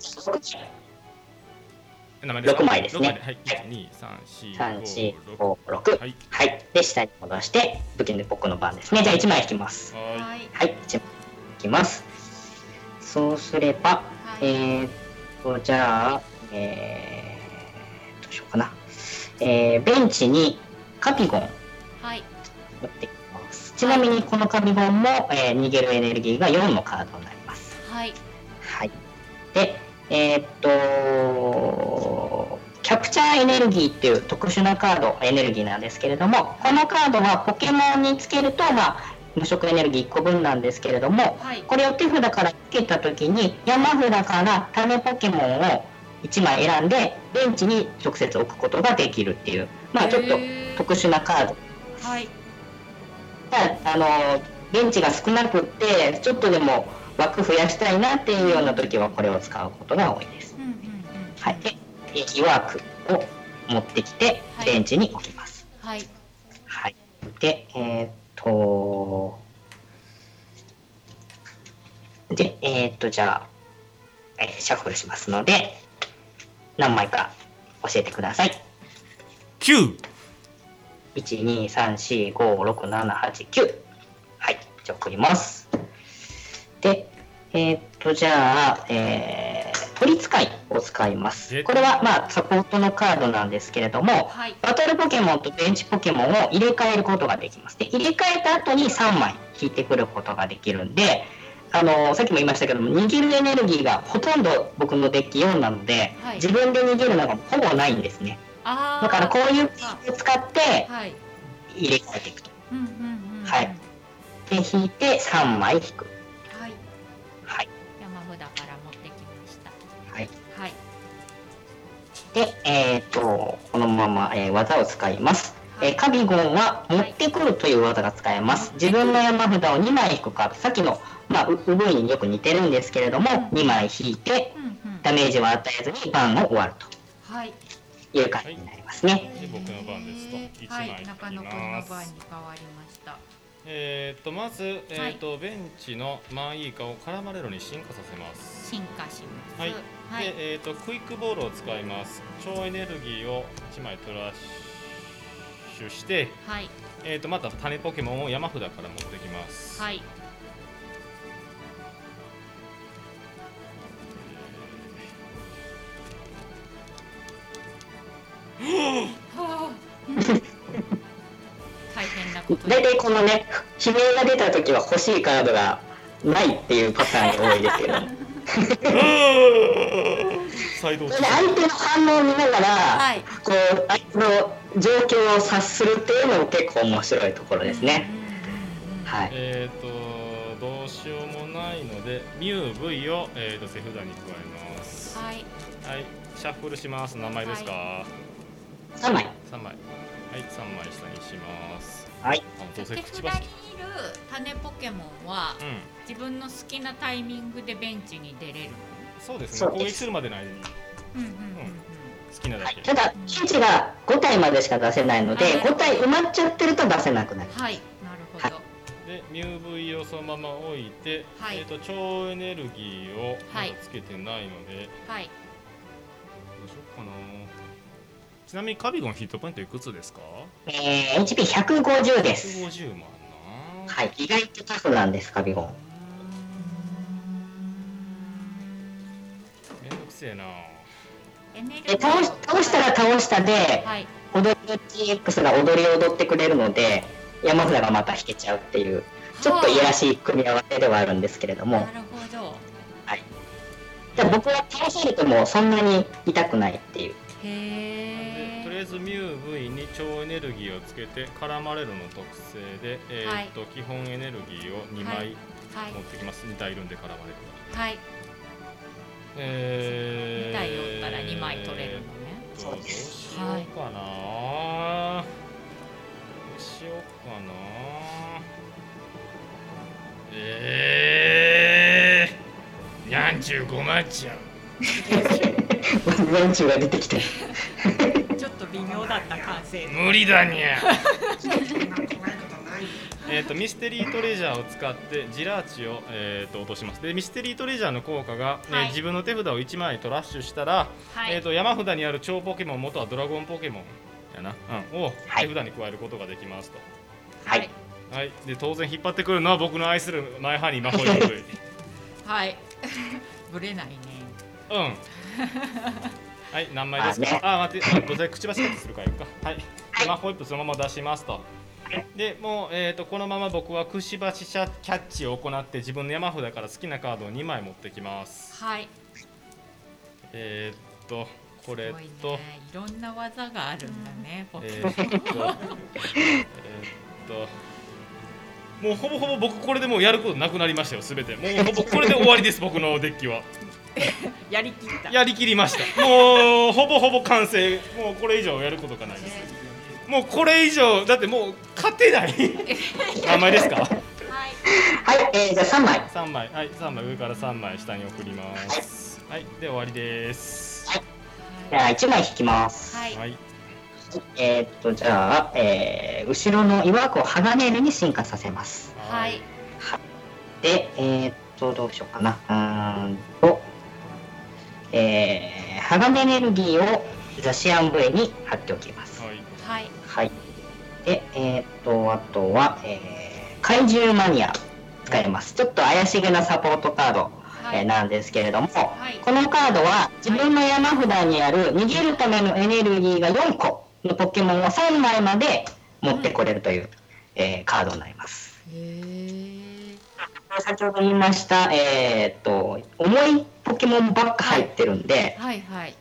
何枚ですか？六枚ですねはい1 2 3 4 3、5 4、6 5、6。はいはい。で、下に戻して、武器の僕の番ですね。じゃあ1枚引きます。ははいはい。1枚引きます。そうすれば、はいえーっと、じゃあ、えー、どうしようかな。えー、ベンチにカピゴンはい持ってきます。ちなみにこのカピゴンも、えー逃げるエネルギーが4のカードになります。はいはい。で、えーっと、キャプチャーエネルギーっていう特殊なカード、エネルギーなんですけれども、このカードはポケモンにつけると、まあ、無色エネルギー1個分なんですけれども、はい。これを手札からつけたときに、山札から種ポケモンを1枚選んで、ベンチに直接置くことができるっていう、まあちょっと特殊なカード。はい。あの、ベンチが少なくって、ちょっとでも枠増やしたいなっていうような時はこれを使うことが多いです。うんうんうんはい。で、エキワークを持ってきては、いベンチに置きます。はいはい。で、えーっと、で、えーっと、じゃあ、えーシャッフルしますので、何枚か教えてください。9 1、2、3、4、5、6、7、8、9。はい。じゃあ送ります。で、えーっと、じゃあ、えー、取り使いを使いますえ。これは、まあ、サポートのカードなんですけれども、はいバトルポケモンとベンチポケモンを入れ替えることができます。で、入れ替えた後に3枚引いてくることができるんで、あのさっきも言いましたけども、逃げるエネルギーがほとんど僕のデッキ4なので、はい自分で逃げるのがほぼないんですね。ああだからこういうカードを使ってはい入れ替えていくと。うんうんうんうんはいで、引いて3枚引く。で、えっ、と、このまま、えー技を使います。えーカビゴンは持ってくるという技が使えます。自分の山札を2枚引くカード、さっきの、まあ、うウブイによく似てるんですけれども、2枚引いて、うんうん。ダメージを与えずに番を終わるはい。という感じになりますね。で僕の番ですと1は枚引きい中野くんの番に変わりましたえー、とまず、えーとベンチのマンイーカをカラマレロに進化させます。進化します。はい。はい。で、えー、とクイックボールを使います。超エネルギーを1枚トラッシュして、はい。えー、とまた種ポケモンを山札から持ってきます、はい大体このね、悲鳴が出た時は欲しいカードがないっていうパターンが多いですけど、相手の反応を見ながら、はい。こう相手の状況を察するっていうのも結構面白いところですね。はい。えっ、とどうしようもないのでミュー V を、えー、と手札に加えます。はい。はい。シャッフルします。何枚ですか、3枚。3枚。はい3枚下にしますはい。あどうせ手札くちばしにいる種ポケモンはうん自分の好きなタイミングでベンチに出れるそうですそうですね攻撃するまでの間にうんうんうん好きなだけ、ただ、ピンチが5体までしか出せないので、5体埋まっちゃってると出せなくなる。はいなるほどでミュー V をそのまま置いて、はいえー、と超エネルギーをまだつけてないので、はいどうしようかなちなみにカビゴンヒットポイントいくつですか？えー、HP150 です。150万な。はい。意外とタフなんです、カビゴン。めんどくせえな。エネルギで倒し倒したら倒したで、はい。踊りの GX が踊り踊ってくれるので、山札がまた引けちゃうっていう、ちょっといやらしい組み合わせではあるんですけれども。な、るほど。で僕は倒されてもそんなに痛くないっていう。へえでとりあえずミュー V に超エネルギーをつけて絡まれるの特性で、えーっと基本エネルギーを2枚はい。持ってきます、2体いるんで絡まれるはい。えー、2体おったら2枚取れるのね。どうしようかな、どうしようかな。えー、にゃんちゅうごまちゃ んワンチューが出てきて。妙だった完成無理だにゃ。えーとミステリートレジャーを使ってジラーチを、えー、と落とします。でミステリートレジャーの効果が、えーはい。自分の手札を1枚トラッシュしたら、はい、えー、と山札にある超ポケモン元はドラゴンポケモンやな、うん、をはい。手札に加えることができますと、はい。はい、で当然引っ張ってくるのは僕の愛するマイハニーマホイップ類。はい。ぶれないね。うん はい何枚ですか？あね。あ待ってあどうせくちばしカットするからいいか。はい、でマホイップそのまま出しますと。でもう、えー、とこのまま僕はくしばしシャキャッチを行って自分の山札から好きなカードを2枚持ってきます。はい。えー、っとこれすごいね。と、いろんな技があるんだね、ポケえっとえー、っともうほぼほぼ僕これでもうやることなくなりましたよすべて。もうほぼこれで終わりです僕のデッキは やりきった。やりきりました。もうほぼほぼ完成。もうこれ以上やることがないです。もうこれ以上だってもう勝てない。何枚ですか？はい。はい、えー、じゃあ3枚。3枚。はい3枚。上から3枚下に送ります。はいで終わりです。じゃあ1枚引きます。はい。はい。えー、っと、じゃあ、えー、後ろの岩子を鋼に進化させます。はい。で、えー、っと、どうしようかな。うーんと、えー、鋼エネルギーをザシアン V に貼っておきます。はいはいはい。で、えー、っと、あとは、えー、怪獣マニア使えます。ちょっと怪しげなサポートカード、はいえーなんですけれども、はいこのカードは自分の山札にある逃げるためのエネルギーが4個のポケモンを3枚まで持ってこれるという、えーカードになります。へえ先ほど言いました、えーっと、重いポケモンばっか入ってるんで、はいはい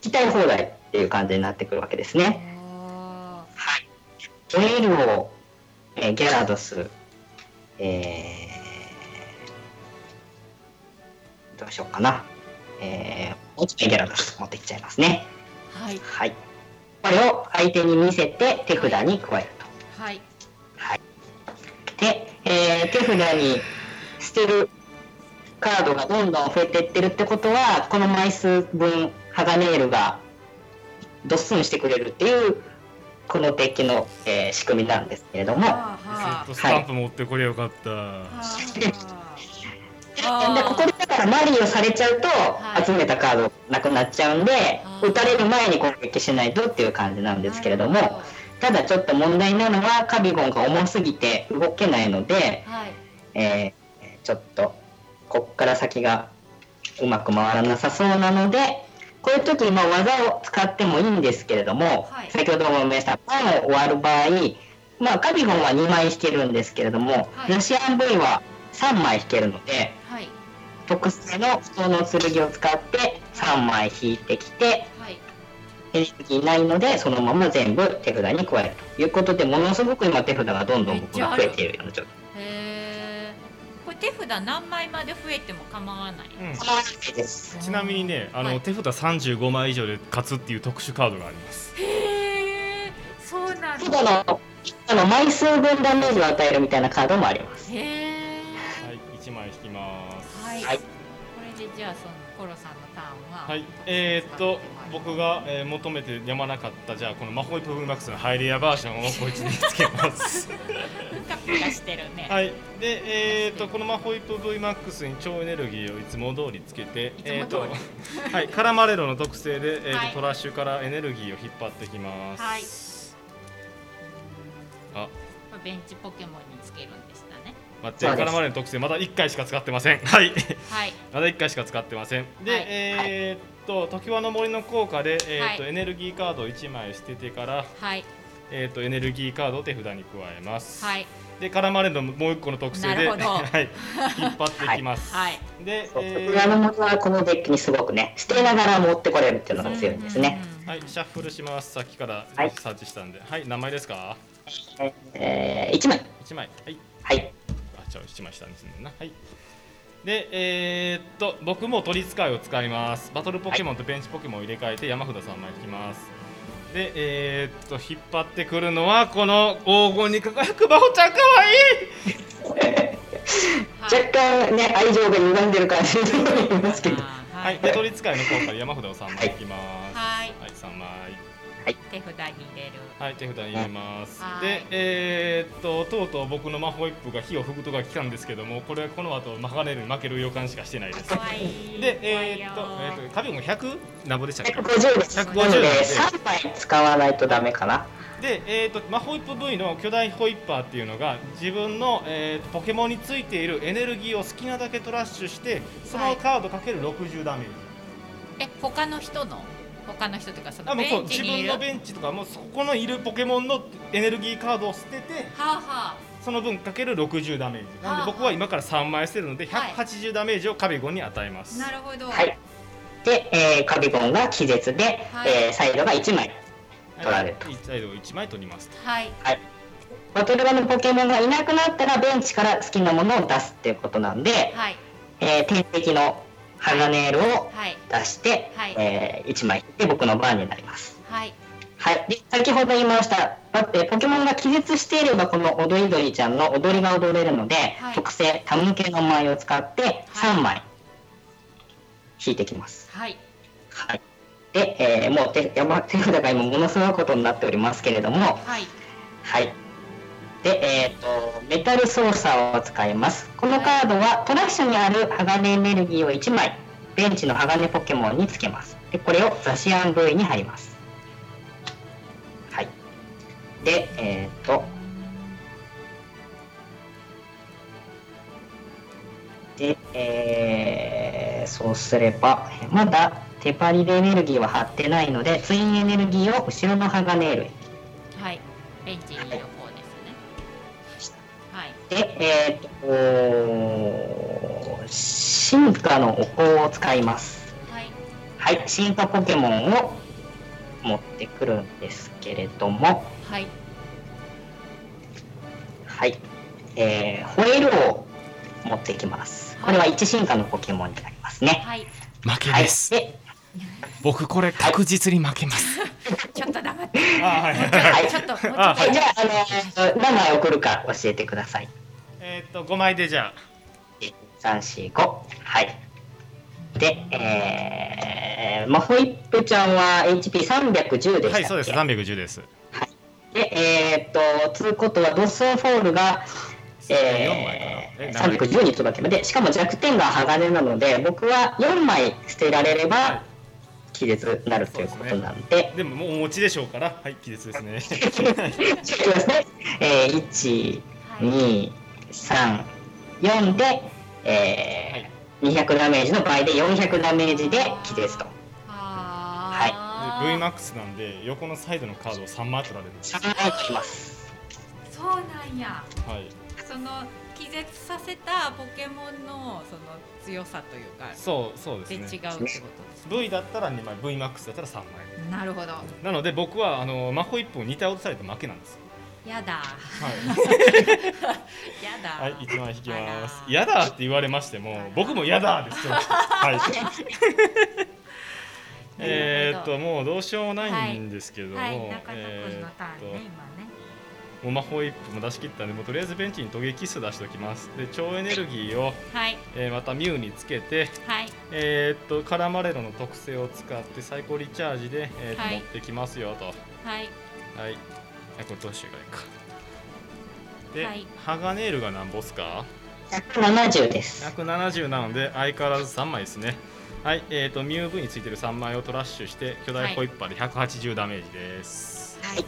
使いたい放題っていう感じになってくるわけですね。あはい。ジョエルを、えーギャラドス、えーどうしようかな。えー、もう一枚ギャラドス持ってきちゃいますね。はいはい。これを相手に見せて手札に加えると。はいで、えー手札に捨てるカードがどんどん増えていってるってことはこの枚数分ハガネールがドッスンしてくれるっていうこのデッキの、えー仕組みなんですけれども、スタンプ持ってこれよかった、あはあ。でここでだからマリーをされちゃうと、はい。集めたカードなくなっちゃうんで打たれる前に攻撃しないとっていう感じなんですけれどもただちょっと問題なのはカビゴンが重すぎて動けないので、はい。えーちょっとこっから先がうまく回らなさそうなのでこういう時まあ技を使ってもいいんですけれども、はい。先ほども申したパンを終わる場合まあカビゴンは2枚引けるんですけれども、はい。ロシアン V は3枚引けるのではい。特性の普通の剣を使って3枚引いてきてはいエネルギーないのでそのまま全部手札に加えるということでものすごく今手札がどんどん僕が増えているような状況。へえこれ手札何枚まで増えても構わない。うん。構わないです。ちなみにねあの、はい。手札35枚以上で勝つっていう特殊カードがあります。へえそうなん手札だのあの枚数分ダメージを与えるみたいなカードもあります。へえはい1枚引きます。はい、はい。これでじゃあそのコロさんのターンははい、えー、っと僕が、えー求めてやまなかったじゃあこのマホイプブマックスのハイレアバージョンをこいつにつけます。してるね、はい。でえー、っとこのマホイプ VMAX に超エネルギーをいつも通りつけてえー、っとはいカラマレロの特性で、えーっとはい。トラッシュからエネルギーを引っ張ってきます。はい。あ。これベンチポケモンにつけるんでしたね。待ってラマレロの特性まだ1回しか使ってません。はい。はい。まだ1回しか使ってません。で、はい。えー、っと常盤の森の効果で、えーっとはい。エネルギーカードを1枚捨ててからはい。えー、とエネルギーカードを手札に加えます、はい。で絡まれるのもう一個の特性で、はい、引っ張っていきます、はい。で、え裏の元はこのデッキにすごくね捨てながら持ってこれるっていうのが強いんですね、うんうんうんはい、シャッフルします。さっきからはい。サーチしたんで。はい、何枚ですか？えー、1枚。1枚。はい。はい。あじゃあ1枚下にすんねんな。はいでえー、っと僕も取り使いを使います。バトルポケモンとベンチポケモンを入れ替えて山札3枚引きます。でえー、っと引っ張ってくるのはこの黄金に輝くバホちゃんかわいい！若干ね愛情が歪んでる感じに見えますけど。は、はい。い、で取り使いの効果で山札を3枚引きます。はい。はい、3枚。手札に入れる。はい、手札に入れます。はい。で、えーっと、とうとう僕の魔法一歩が火を吹くとが来たんですけども、これはこの後マハネルに負ける予感しかしてないです。で、えーっと、えーっと、カビゴン100何ぼでしたっけ？150です。な150のでなんで3枚使わないとダメかな。で、えー、と魔法イップ V の巨大ホイッパーっていうのが自分の、えーとポケモンについているエネルギーを好きなだけトラッシュしてそのカードかける60ダメージ、え他の人の？他の人とかそのあもうそうベンチにいる。自分のベンチとかもうそこのいるポケモンのエネルギーカードを捨ててはあはその分かける60ダメージ。なのはあで僕は今から3枚捨てるのではい。180ダメージをカビゴンに与えます、あなるほど。はい。で、えーカビゴンが気絶で、はい。えーサイドが1枚取られると。はい。サイドを1枚取りますはい。バトル場のポケモンがいなくなったらベンチから好きなものを出すっていうことなんで、はい。えー天敵のハガネールをはい。出して、はい。え1枚引いて僕の番になります。はい。はい、で先ほど言いましただってポケモンが気絶していればこの踊り鳥ちゃんの踊りが踊れるので、はい。特性タム系の舞を使って3枚引いてきます、はい。はい、で、えーもう手手札が今ものすごいことになっておりますけれどもはい。はいで、えー、とメタル操作を使います。このカードはトラッシュにある鋼エネルギーを1枚ベンチの鋼ポケモンにつけます。でこれをザシアン V に貼ります。はい。でえっ、とで、えーそうすればまだ手パリでエネルギーは貼ってないのでツインエネルギーを後ろの鋼エルはい。ベンチにはいで、えー、と、進化のお香を使います。はい。はい、進化ポケモンを持ってくるんですけれども、はい。はい、えー、ホエールを持ってきます。これは1進化のポケモンになりますね。はい。負けはい。です、で僕これ確実に負けます。ちょっと黙って。あはいはい。はいちょっともうちょっとあはい、じゃあ、あの何枚送るか教えてください。えーっと5枚でじゃ三四五。はい。で、えー、まあ、ホイップちゃんは HP310 でしたっけ？あはいそうです。310です。で、えー、っと、つうことは、ドッスンフォールが、え4枚ー、かな。え310に届けばで、しかも弱点が鋼なので、僕は4枚捨てられれば、気絶になるということなんで、でももうお持ちでしょうから。はい気絶ですね。じゃあいきますね。えー、1、2、3、4で、えー200ダメージの倍で400ダメージで気絶と。はで VMAX なんで横のサイドのカードを3枚取られる3枚取ります。そうなんや。はい。その気絶させたポケモンのその強さというかそうそうでですね。違うってことです V だったら2枚 VMAX だったら3枚なるほど。なので僕はあのマホイップを2体落とされて負けなんですよやだ。はい、やだ。はい、1枚引きます。あら。嫌だって言われましても僕も嫌だですよ。はい。えーっともうどうしようもないんですけども、はい。中田君えのターンね今ね。もう魔法一歩も出し切ったんでもうとりあえずベンチにトゲキス出しておきます。で超エネルギーを、はい。えーまたミュウにつけてはい。えーっとカラマレロの特性を使ってサイコリチャージで、えーっとはい。持ってきますよと。はい。はいあこれどうしようかいいか。で、はい。ハガネールが何ボスか？170です。170なので相変わらず3枚ですね。はいえー、とミュウ V についてる3枚をトラッシュして巨大ホイッパーで180ダメージです、はい。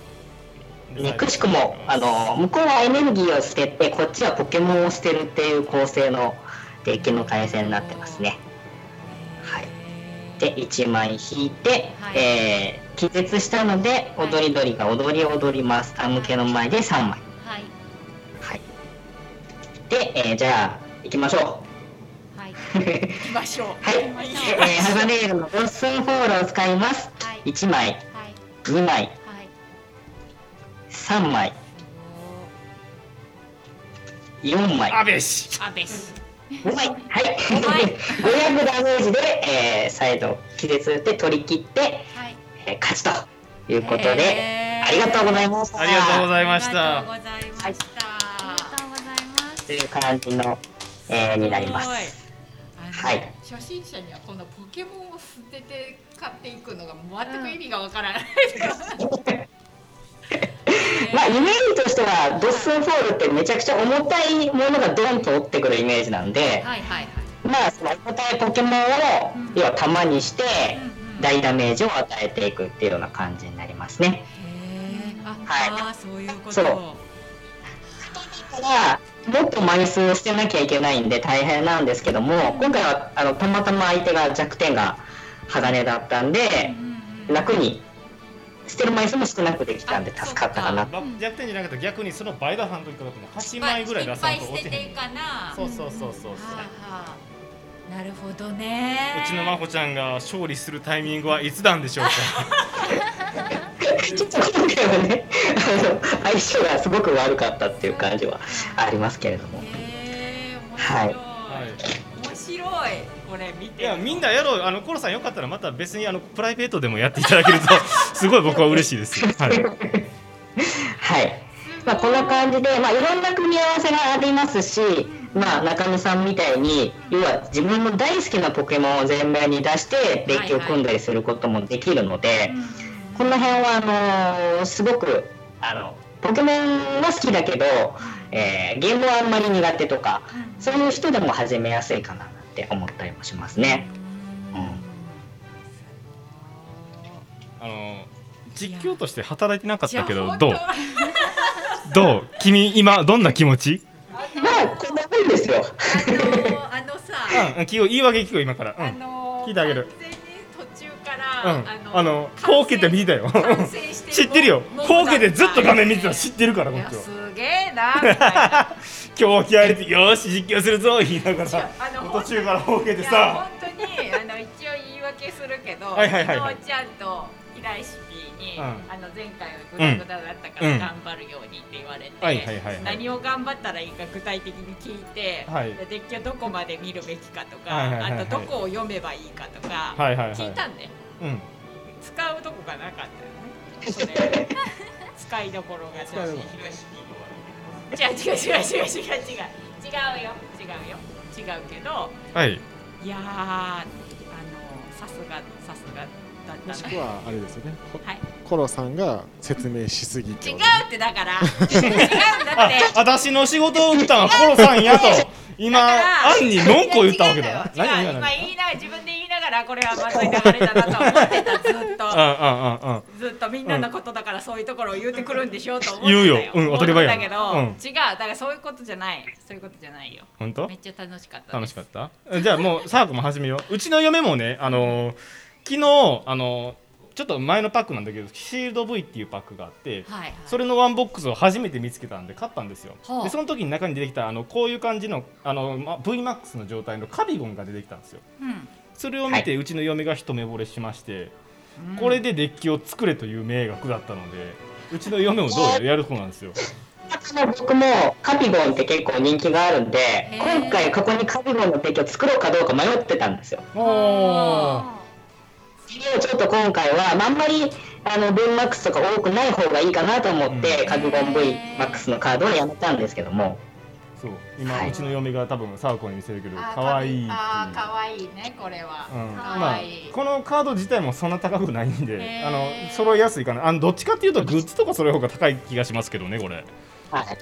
でねくしくも、あの、向こうはエネルギーを捨てて、こっちはポケモンを捨てるっていう構成のデッキの回線になってますね。はい。で、1枚引いて、はい。えー気絶したので、はい。踊り鳥が踊り踊ります。タムケの前で3枚。はい。はい。で、えーじゃあ、行きましょはい。う。行きましょう。はい。えー、ハガネールのボッスンフォールを使います。はい。1枚、はい。2枚、はい。3枚、4枚、アベシあべし5枚。はい。はい。500ダメージで、えー、サイド気絶で取り切って、はい。えー勝ちということで、へー。ありがとうございました。ありがとうございあました。りがとうございましたありがとうござい。ますという感じの、えーになります。はい。初心者にはこのポケモンを捨てて勝っていくのが全く意味がわからない、まあ、イメージとしては、ドッスンフォールってめちゃくちゃ重たいものがドンと降ってくるイメージなんで、はいはいはい。まあ、その重たいポケモンを、要は玉にして、大ダメージを与えていくっていうような感じになりますね。へー。あ、はい。そういうこと。そう。もっと枚数を捨てなきゃいけないんで大変なんですけども今回はあのたまたま相手が弱点が鋼だったんで楽に捨てる枚数も少なくできたんで助かったかな。まあ逆転じゃなかったら逆にその倍だ半時かかっても8枚ぐらい出さんといっぱい捨ててい。かなそうそうそうそうそう。はあはあ。なるほどね。うちの真帆ちゃんが勝利するタイミングはいつなんでしょうか。ちょっと今回はねあの相性がすごく悪かったっていう感じはありますけれども。へえ面はい。白い、面白い。これ見て。いやみんなやろう。あのコロさんよかったらまた別にあのプライベートでもやっていただけるとすごい僕は嬉しいですはい。はい、まあ、こんな感じで、まあ、いろんな組み合わせがありますし、まあ、中野さんみたいに要は自分の大好きなポケモンを前面に出してデッキを組んだりすることもできるので、この辺はあのーすごくあのポケモンは好きだけど、えーゲームはあんまり苦手とかそういう人でも始めやすいかなって思ったりもしますね。うん。あの実況として働いてなかったけどどう本どう？君今どんな気持ち？まあこんなもんですよ。当あのさ、うんうん聞こう言い訳聞こう今から。うあんの聞いてあげる。完全に途中から、うん。あのほうけて見てたよ。知ってるよ。もうけてずっと画面見てたの。知ってるからこっちはすげえな今日 気合い入れてよーし実況するぞ言いながら。あの途中からほうけてさ。本当にあの一応言い訳するけど、はいはいはいはい。ちゃんと平石 P に、うん。あの前回はグダグダだったかうん。ら頑張るようにって言われて、何を頑張ったらいいか具体的に聞いて、はい。でデッキをどこまで見るべきかとか、あとどこを読めばいいかとか、聞いたんでうん。使うとこがなかったよね。使いどころが違う違う違う違う違う違う違う違うよ違う。よ違うけどはい。いやーあのさすがさすがだったなもしくはあれですよね。こはい。コロさんが説明しすぎ違うってだから。違うんだあって。私の仕事を打ったのはコロさんやと。今アンに文句を言ったわけだ。違う今言いながら自分で言いながらこれはまずい流れだなと思ってた。ずっとうんうんうんうんずっとみんなのことだからそういうところを言ってくるんでしょうと思ってた言うよ。うん当たり前や思ったけど、うん。違うだからそういうことじゃない。そういうことじゃないよ。本当？めっちゃ楽しかった楽しかった？じゃあもうサークも始めよう。うちの嫁もねあのー昨日あのーちょっと前のパックなんだけどシールド V っていうパックがあってはいはい。それのワンボックスを初めて見つけたんで買ったんですよ、はあ。でその時に中に出てきたあのこういう感じのあの、ま、VMAX の状態のカビゴンが出てきたんですよ。うん。それを見て、うちの嫁が一目惚れしまして、これでデッキを作れという命が下ったのでうちの嫁もどうやらやる方なんですよ。僕もカピゴンって結構人気があるんで今回ここにカピゴンのデッキを作ろうかどうか迷ってたんですよ。おちょっと今回は、まあ、あんまりあの VMAX とか多くない方がいいかなと思って、うん。カピゴン VMAX のカードをやめたんですけども。そう。今、はい。うちの嫁が多分サーコに見せる。けど可愛い。いうあー可愛いねこれは、うん、可まあ愛いこのカード自体もそんな高くないんであの揃いやすいかな。あのどっちかっていうとグッズとかそれ方が高い気がしますけどねこれ。ねはい。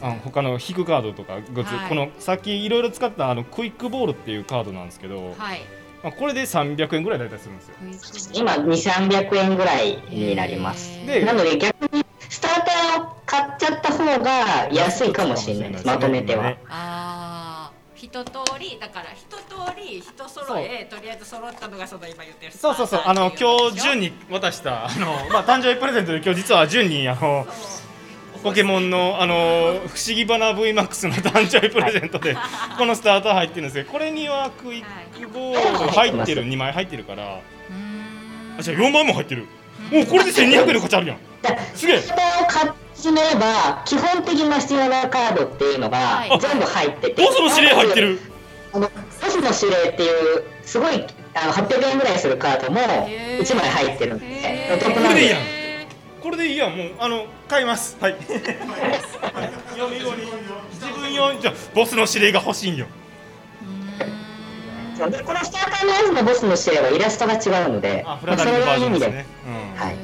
あの他の引くカードとかグッズ、はい。このさっきいろいろ使ったあのクイックボールっていうカードなんですけど、はいまあ、これで300円ぐらいだったりするんですよ。今2300円ぐらいになります。でなので逆にスターターを買っちゃった方が安いかもしれないです。まとめては、ねああ一通りだから一通り人揃えとりあえず揃ったのがその今言ってるそうそうそう。あの今日順に渡したあのまあ誕生日プレゼントで今日実は順にあのポケモンのあの不思議花 VMAX の誕生日プレゼントでこのスターター入ってるんですけどこれにはクイックボール入ってる2枚入ってるから。あじゃあ4枚も入ってる。もうこれで1200円の価値あるやん。すげえ。スターターを買って始めれば基本的な必要なカードっていうのがはい。全部入ってて、ボスの指令入ってる。あのボスの指令っていうすごいあの800円ぐらいするカードもへー。1枚入ってるんでお得なんでこれでいいやんこれでいいやんもうあの買います。はい。読み用に自分用にじゃあボスの指令が欲しいんよ。このスターターのやつのボスの指令はイラストが違うのであフラダリングバージョンですね。はい。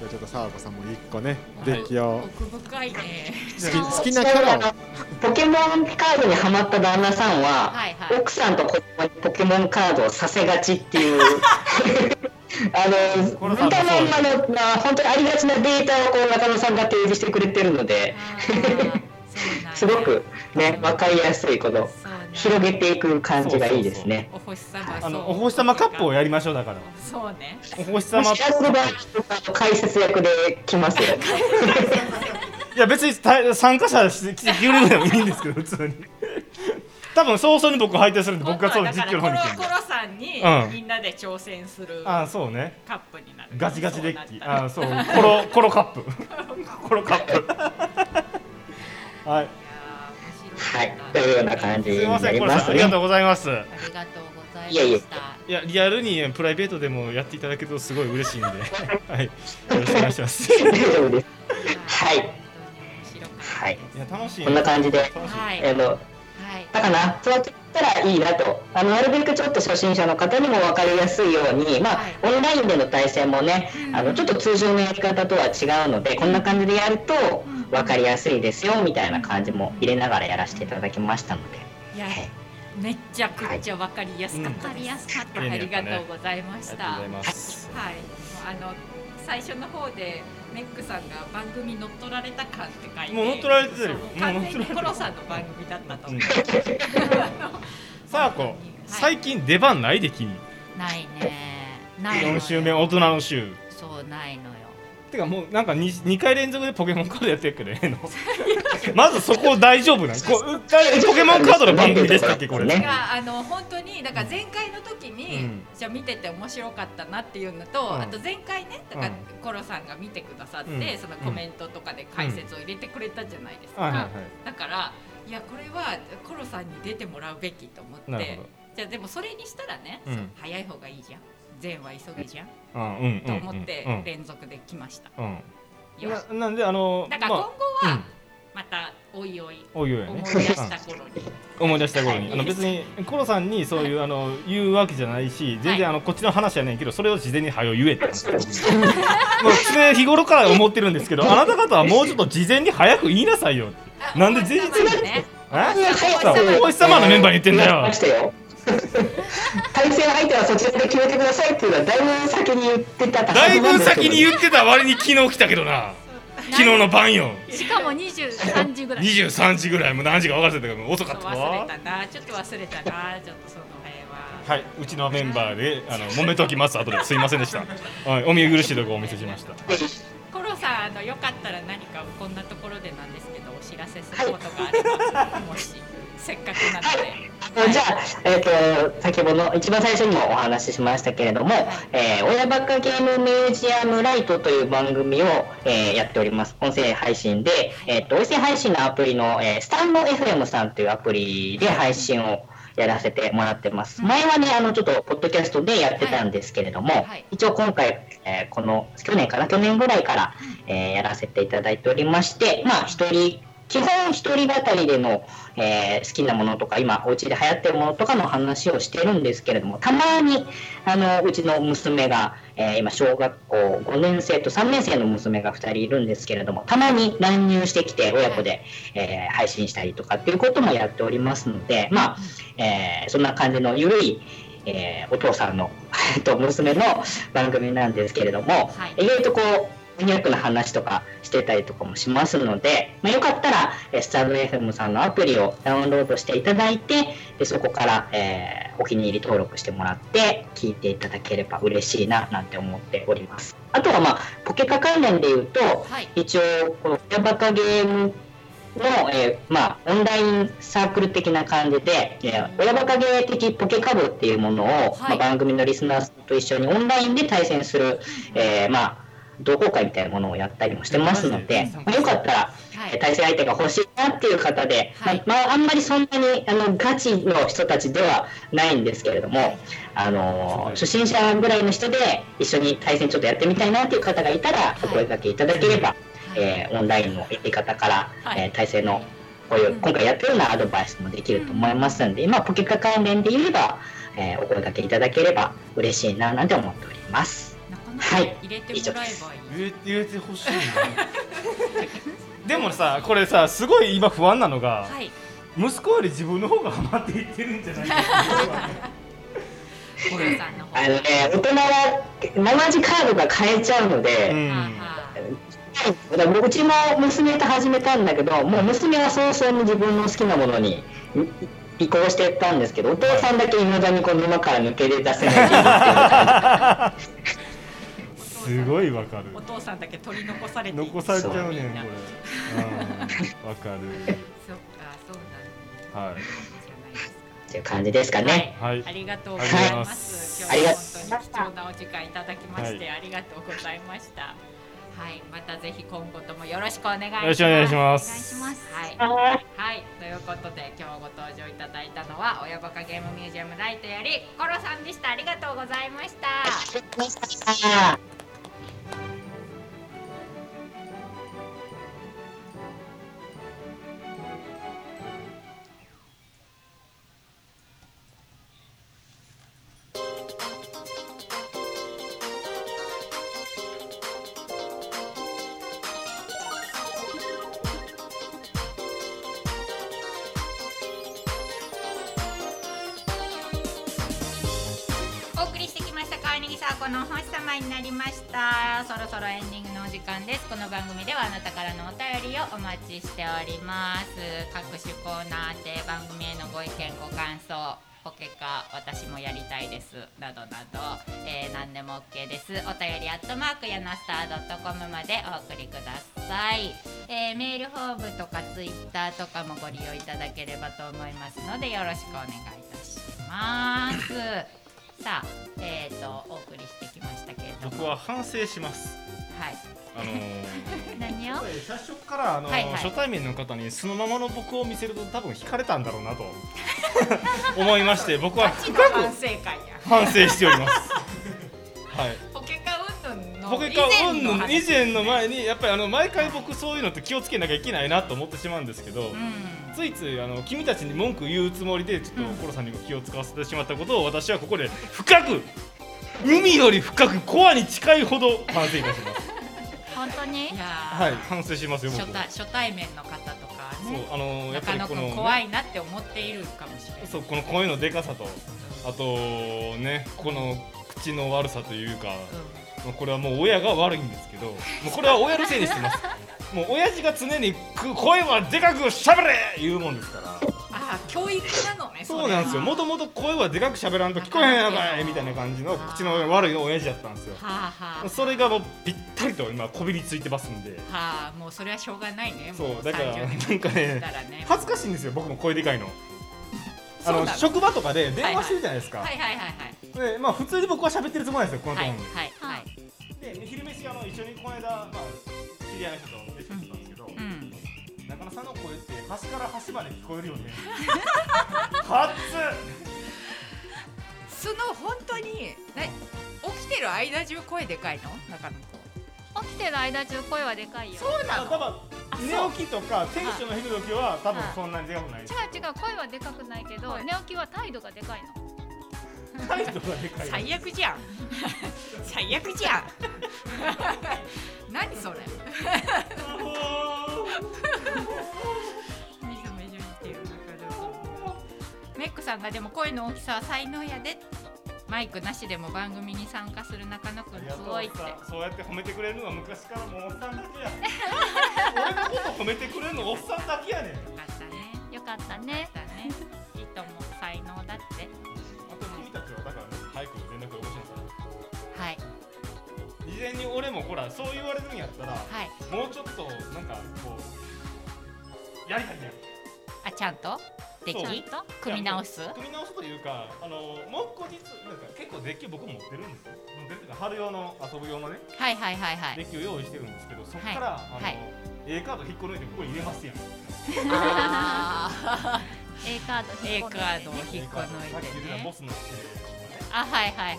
じゃあちょっと沢子さんも一個ねデッキを。奥深いね。好き好きなキャラを。ポケモンカードにハマった旦那さんは、はいはい。奥さんと子供にポケモンカードをさせがちっていう あの見たまんまの、まあ、本当にありがちなデータをこう中野さんが提示してくれてるのですごくね分かりやすいこと広げていく感じがいいですね。お星様あのお星様カップをやりましょうだから。そうね。お星様。もしやる場合解説役で来ますよ。いや別にた参加者して来てくれるでもいいんですけど普通に多分早々に僕配達するんで僕がそう実況の方に行くんでコロコロさんにうんみんなで挑戦するあそうね。カップになる。ガチガチデッキ。あそう。コロ コロカップ。コロカップ。はい。はい、というような感じにすいまなりせんコロさますね。んありがとうございます。ありがとうございましたいやリアルにプライベートでもやっていただけるとすごい嬉しいんで。はい。よろしくお願いします。はい、本当に面白かったはい、や楽しい。こんな感じで、はい。あの、はいだかな、そうやって言ったらいいなと、あのなるべくちょっと初心者の方にも分かりやすいように、まあ、はい。オンラインでの対戦もね、あのちょっと通常のやり方とは違うので、こんな感じでやると分かりやすいですよみたいな感じも入れながらやらせていただきましたので、めっちゃくちゃわかりやすかったわかりやすかったありがとうございました。はいがとうございます。あの最初の方でメックさんが番組乗っ取られた感って書いて、もう乗っ取られてるよ。完全にコロさんの番組だったと。思う。さあこ最近出番ないで君。ないね。ないのよ。4週目大人の週。そうないのよ。てかもうなんか 2, 2回連続でポケモンカードやってるけどええの？まずそこ大丈夫なん？こう誰ポケモンカードの番組でしたっけ？これ。ねいやあの本当にだから前回の時に、うん。じゃあ見てて面白かったなっていうのと、うん。あと前回ねだから、うんコロさんが見てくださって、うん。そのコメントとかで解説を入れてくれたじゃないですか、だからいやこれはコロさんに出てもらうべきと思って。じゃあでもそれにしたらね、早い方がいいじゃん。善は急げじゃん、と思ってうん連続で来ました、うん。よし。ななんであのだから今後まあはまたおいおいおいおいね。思い出した頃に。思い出した頃に、はい。あの別にコロさんにそういうあの言うわけじゃないし全然あのこっちの話やねんけどそれを事前に早よ言えって。もう常日頃から思ってるんですけど あなた方はもうちょっと事前に早く言いなさいよって。なんで前日に？お星様のメンバーに言ってんだよ。対戦相手はそちらで決めてくださいっていうのはだいぶ先に言ってただいぶ先にう言ってた割に昨日来たけどな昨日の晩よ。しかも23時ぐらい。23時ぐらい。もう何時か分からせたけど遅かった忘われたな。ちょっと忘れたな。ちょっとその辺は。はい、うちのメンバーであの揉めときます後ですいませんでした。はい、お見苦しいところをお見せしました。コロさんあのよかったら何かこんなところでなんですけどお知らせすることがあれば、もしせっかくなので、じゃあ、えっ、と、先ほどの一番最初にもお話ししましたけれども、えー親バカゲームミュージアムライトという番組を、えーやっております。音声配信で、えっ、と、音声配信のアプリの、えースタンド FM さんというアプリで配信をやらせてもらってます。前はね、あの、ちょっと、ポッドキャストでやってたんですけれども、はい。一応今回、えーこの、去年かな、去年ぐらいから、えーやらせていただいておりまして、まあ、一人、基本一人語りでの、えー好きなものとか今お家で流行ってるものとかの話をしてるんですけれどもたまにあのうちの娘が、えー今小学校5年生と3年生の娘が2人いるんですけれどもたまに乱入してきて親子で、えー配信したりとかっていうこともやっておりますのでまあ、えーそんな感じの緩いえーお父さんの と娘の番組なんですけれども、はい。意外とこうマニアックな話とかしてたりとかもしますので、まあ、よかったらえースタンド FM さんのアプリをダウンロードしていただいてでそこから、えーお気に入り登録してもらって聞いていただければ嬉しいななんて思っております。あとはまあポケカ関連で言うとはい。一応この「親バカゲーム」の、えーまあ、オンラインサークル的な感じで、えー親バカゲー的ポケカブっていうものを、まあ、番組のリスナーと一緒にオンラインで対戦する、えーまあ、同好会みたいなものをやったりもしてますので、まあ、よかったら、はい。えー対戦相手が欲しいなっていう方で、はい。まあまあ、あんまりそんなにあのガチの人たちではないんですけれども、あのー初心者ぐらいの人で一緒に対戦ちょっとやってみたいなっていう方がいたらお声掛けいただければ、えーオンラインのやり方から、はい。えー対戦のこういう今回やってるようなアドバイスもできると思いますんで、まあ、ポケカ関連で言えば、えーお声掛けいただければ嬉しいななんて思っております。はい入れてもらえばいい。言え言えてほしいな。でもさこれさすごい今不安なのが、はい。息子より自分の方がハマっていってるんじゃないかって。あのね、大人は生地カードが買えちゃうのうで、んはあはあだからうちも娘と始めたんだけどもう娘は早々に自分の好きなものにい移行していったんですけどお父さんだけいまだにこの沼から抜け出せないっていうかすごいわかる。お父さんだけ取り残されてい残されちゃうねんこれ。わかる。そっか、そうなんはい。じゃないですか。っていう感じですかね。はい。ありがとうごあざいま。す。今日は本当に貴重なお時間いただきまして、はありがとうございました。はい、またぜひ今後ともよろしくお願いします。よろしくお願いします。はい、はい、ということで今日ご登場いただいたのは親バカゲームミュージアムライトよりコロさんでした。ありがとうございました。お送りしてきました川柳サーコの星様になりました。そろそろエンディングのお時間です。この番組ではあなたからのお便りをお待ちしております。各種コーナーで番組へのご意見ご感想。ポケカ私もやりたいです。などなど、えー何でも OK です。お便りアットマークやなスター .com までお送りください、えーメールフォームとかツイッターとかもご利用いただければと思いますのでよろしくお願いいたします。さあえっ、とお送りしてきましたけれども。僕は反省します。はいあのー 何を？最初からあの、はいはい。初対面の方にそのままの僕を見せると多分惹かれたんだろうなと。思いまして僕は深く反省会や。反省しております。はい。ポケカ云々の以話。前の前にやっぱりあの毎回僕そういうのって気をつけなきゃいけないなと思ってしまうんですけど、うん。ついついあの君たちに文句言うつもりでちょっとコロさんにも気を使わせてしまったことを私はここで深く海より深くコアに近いほど反省いたします。本当に？いやはい、反省しますよ僕。初。対初対面の方とかそうねあのやっぱりこの、君怖いなって思っているかもしれない。そうこの声のでかさとあとねこの口の悪さというか。もうこれはもう親が悪いんですけどもうこれは親のせいにしてます。もう親父が常にく声はでかくしゃべれ言うもんですから。ああ教育なのねそうなんですよ。もともと声はでかくしゃべらんと聞こえへんやかいみたいな感じの口の悪い親父だったんですよ。それがもうぴったりと今こびりついてますんで。はあもうそれはしょうがないね。そもうだから30年なんかね。恥ずかしいんですよ。僕も声でかいのあの職場とかで電話してるじゃないですか、はいはいはいはい。でまあ普通に僕は喋ってるつもりなんですよこのトはい。ーンで、はい。はい。で昼飯あの一緒にこの間、まあ、知り合いの人と飯食ってたんですけど、うん。中野さんの声って端から端まで聞こえるよね。はっその本当にね起きてる間中声でかいの？中野君起きてる間中声はでかいよ。そうなの？つ多分寝起きとかテンションの低い時は多分そんなにでかくない。違う違う声はでかくないけど、寝起きは態度がでかいの。態度がでかい最悪じゃん。最悪じゃん。何それ？メックさんがでも声の大きさは才能やでマイクなしでも番組に参加する中野くんすごいって。そうやって褒めてくれるのは昔からもうおっさんだけや。俺のこと褒めてくれるのおっさんだけやねん。よかったね。よかったね。だね。いいと思う才能だって。あと君たちはだから早く連絡をよこしなさはい。い事前に俺もほらそう言われるんやったらはい。もうちょっとなんかこうやりたいやんあちゃんと？でそう。き組み直す？組み直すというかあのもう後日なんか結構デッキを僕持ってるんですよ。持ってるっていうか春用の遊ぶ用のね。はいはいはいはい。デッキを用意してるんですけどそこから、はい。あの、はい。A カード引っこ抜いてここに入れますやん。あ A カード引っこカードを抜いてね引っこ抜いさっき言ってたボスのとかねあはいはいはい。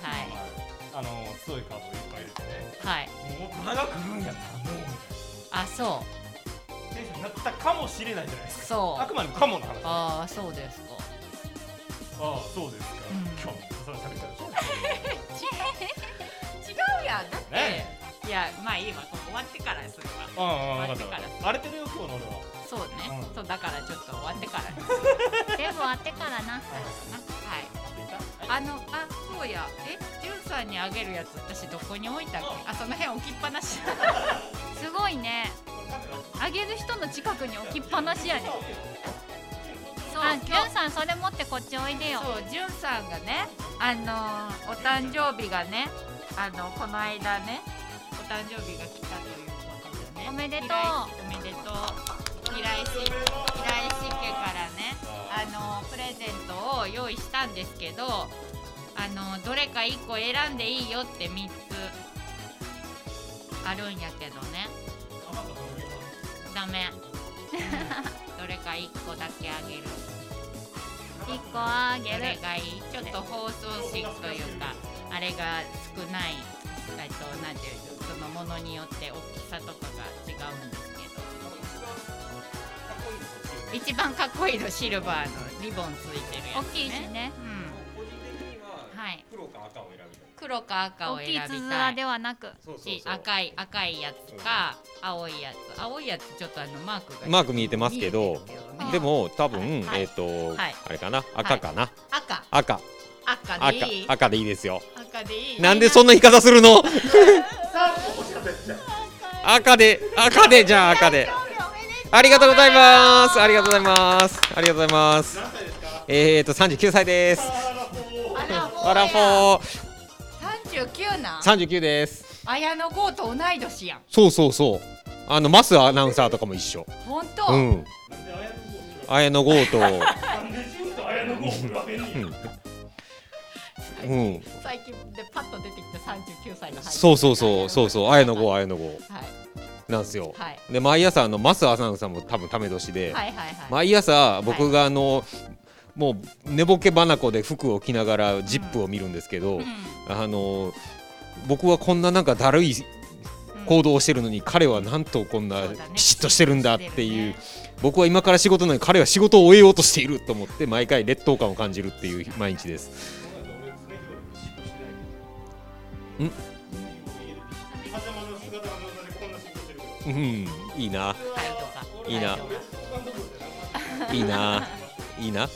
あの強いカードをいっぱい入れてね。はい。もう大人が来るんやったらもう。あそうなテンションになったかもしれないじゃないですか。そう。あくまでもかもの話。あああそうですか。あそうですか、うん。今日それ喋ったらそう違うやん。だって、ね。いやまあいいわ終わってからするわああ分かった。終わって分かった荒れてるよ今日の俺は。そうね、うん。そうだからちょっと終わってから。に 全部終わってからな。はいあのあそうや。えじゅんさんにあげるやつ私どこに置いたっけ？あその辺置きっぱなし。すごいね。あげる人の近くに置きっぱなしやね。そう。あ、じゅんさんそれ持ってこっちおいでよ。そうじゅんさんがねあのーお誕生日がねあのこの間ねお誕生日が来たということでね。おめでとう。おめでとう平井氏平井氏家からねあのプレゼントを用意したんですけどあのどれか1個選んでいいよって3つあるんやけどね。ダメ。どれか1個だけあげる。一個あげどれるがいい？ちょっと包装紙というかあれが少ない。えっとなんていうのそのものによって大きさとかが違うんです一番かっこいいのシルバーのリボンついてるやつ、ね、大きいしね。うん。個人的にははい。黒か赤を選びたい。黒か赤を大選びたい。きいつづらではなくそうそうしそう。赤い赤いやつか青いやつ。青いやつちょっとあのマークがマーク見えてますけどね。でも多分、はいえっ、と、はい。あれかな？赤かな、赤。赤。赤で赤いい。赤。でいいですよ。赤でいい。なんでそんな言い方するの？赤で赤でじゃあ赤でありがとうございます。ありがとうございます。ありがとうございます。何歳ですかえーと39歳です。あらもうわらフォー39な。ん39です。綾野剛と同い年やん。そうそうそう。あのマスアナウンサーとかも一緒。本当、うん。綾野剛と。うん、うん、最近でパッと出てきた39歳の俳優そうそうそう。そうそう。綾野剛綾野剛。はいなんですよ。はい。で毎朝あのマスアナウンサーも多分ため年で、はいはいはい。毎朝僕があの、もう寝ぼけ花子で服を着ながら「ジップを見るんですけど、うん。あの僕はこんななんかだるい行動をしてるのに、彼はなんとこんなピシッとしてるんだっていう、ね僕は今から仕事なのに彼は仕事を終えようとしていると思って毎回劣等感を感じるっていう毎日です。ん？うん、いいな、はいいいな。はいいいな、いいな。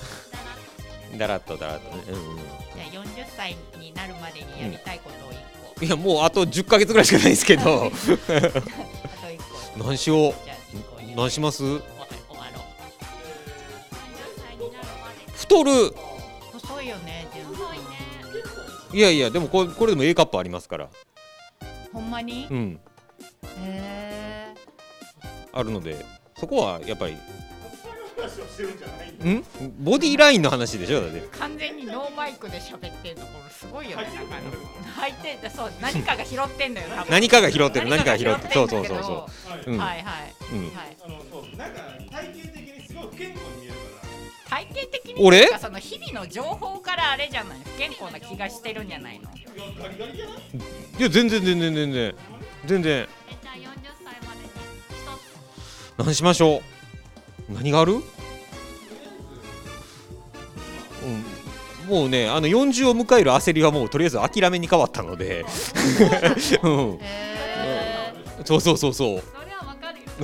だらっとだらっとね。うんうん。じゃあ40歳になるまでにやりたいことを1個、いやもうあと10ヶ月ぐらいしかないですけど。あと1個。何しよう。う何します？太る。細いよねいやいやでもこれこれでも A カップありますから。ほんまに、うん。へあるのでそこはやっぱり。んボディラインの話でしょだって。ー完全にノーマイクで喋ってるところすごいよね中野。入ってんだそう何かが拾ってんのよ多分。何かが拾ってる何かが拾ってるそうそうそうそう。うん。はいはい、うん。はい。あのそうなんか体型的にすごい不健康に見えるか体型的に俺なんかその日々の情報からあれじゃない？不健康な気がしてるんじゃないの？いや全然全然全然。全然何しましょう？何がある？うん。もうねあの40を迎える焦りはもうとりあえず諦めに変わったので。うん。へそうそうそうそ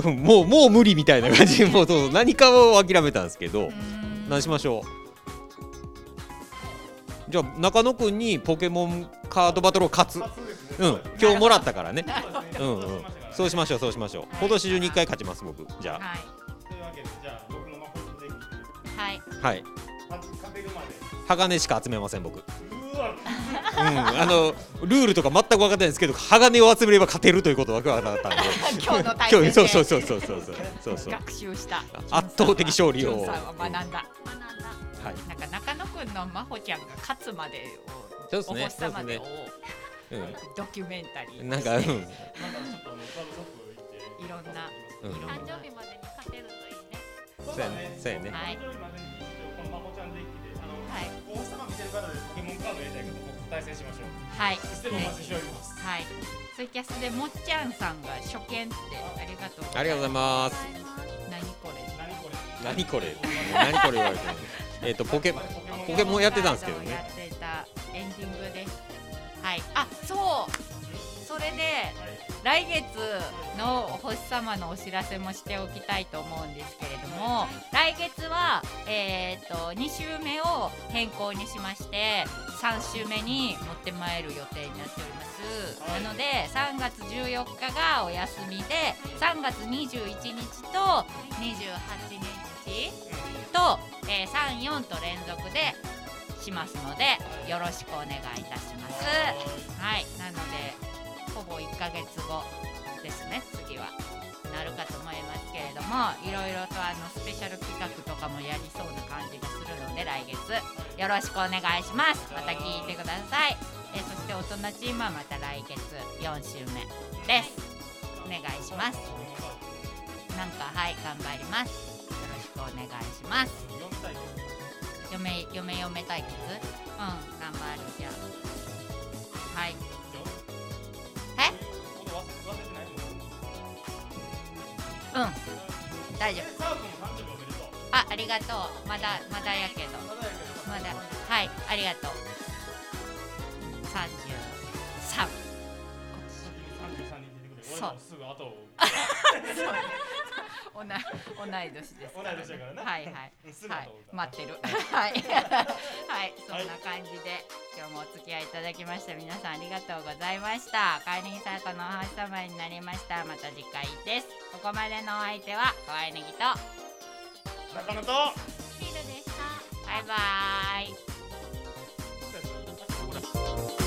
う。もうもう無理みたいな感じ。もうそう何かを諦めたんですけど。ー何しましょう？じゃあ中野くんにポケモンカードバトルを勝つ。うん。今日もらったからね。うんうんそうしましょうそうしましょう。今年中に一回勝ちます僕。じゃあ。はい。というわけでじゃあ僕のマコットはい。はい。勝てるまで鋼しか集めません僕。うわうん、あのルールとか全く分かってないんですけど鋼を集めれば勝てるということは分からなかったんで今日の対戦で。そうそうそうそうそうそう学習した。圧倒的勝利を。さんは学んだ、学ん。だ、はい、なんか中野くんの真帆ちゃんが勝つまでをそうですね。お星様でを、ね。ドキュメンタリー。なんかうん。いろんなうんいろん。な誕生日までに勝てるといいね。そうやね。そうやね。はい。誕生日までにこの魔法ちゃんデッキであのはい。王様見てる方でポケモンカードやりたい方僕対戦しましょう。はい。してもお待ちしております。はい。ツイキャスでもっちゃんさんが初見ってありがとうありがとうございます。何これ？何これ？何これ何これ言われてるえっとポケポケモンやってたんですけどやねってたエンディングですはい。あそう。それで来月のお星様のお知らせもしておきたいと思うんですけれども来月はえっ、と2週目を変更にしまして3週目に持ってまいる予定になっております。なので3月14日がお休みで3月21日と28日と、えー、34と連続でしますのでよろしくお願いいたします。はい。なのでほぼ1ヶ月後ですね。次は。なるかと思いますけれどもいろいろとあのスペシャル企画とかもやりそうな感じがするので来月。よろしくお願いします。また聞いてください。えそして大人チームはまた来月4週目です。お願いします。なんかはい頑張ります。よろしくお願いします。嫁嫁嫁対決うん頑張る。じゃあ。はい。え？うん。大丈夫。あありがとう。まだまだやけど。まだはいありがとう。33そうすぐ後 同い年です、同い年だからね。はいはい。はい、待ってる。はいはい、そんな感じで、今日もお付き合いいただきました皆さんありがとうございました。カーリンさんこのお星様になりました。また次回です。ここまでのお相手は小柳と中野とシードでした。バイバイ。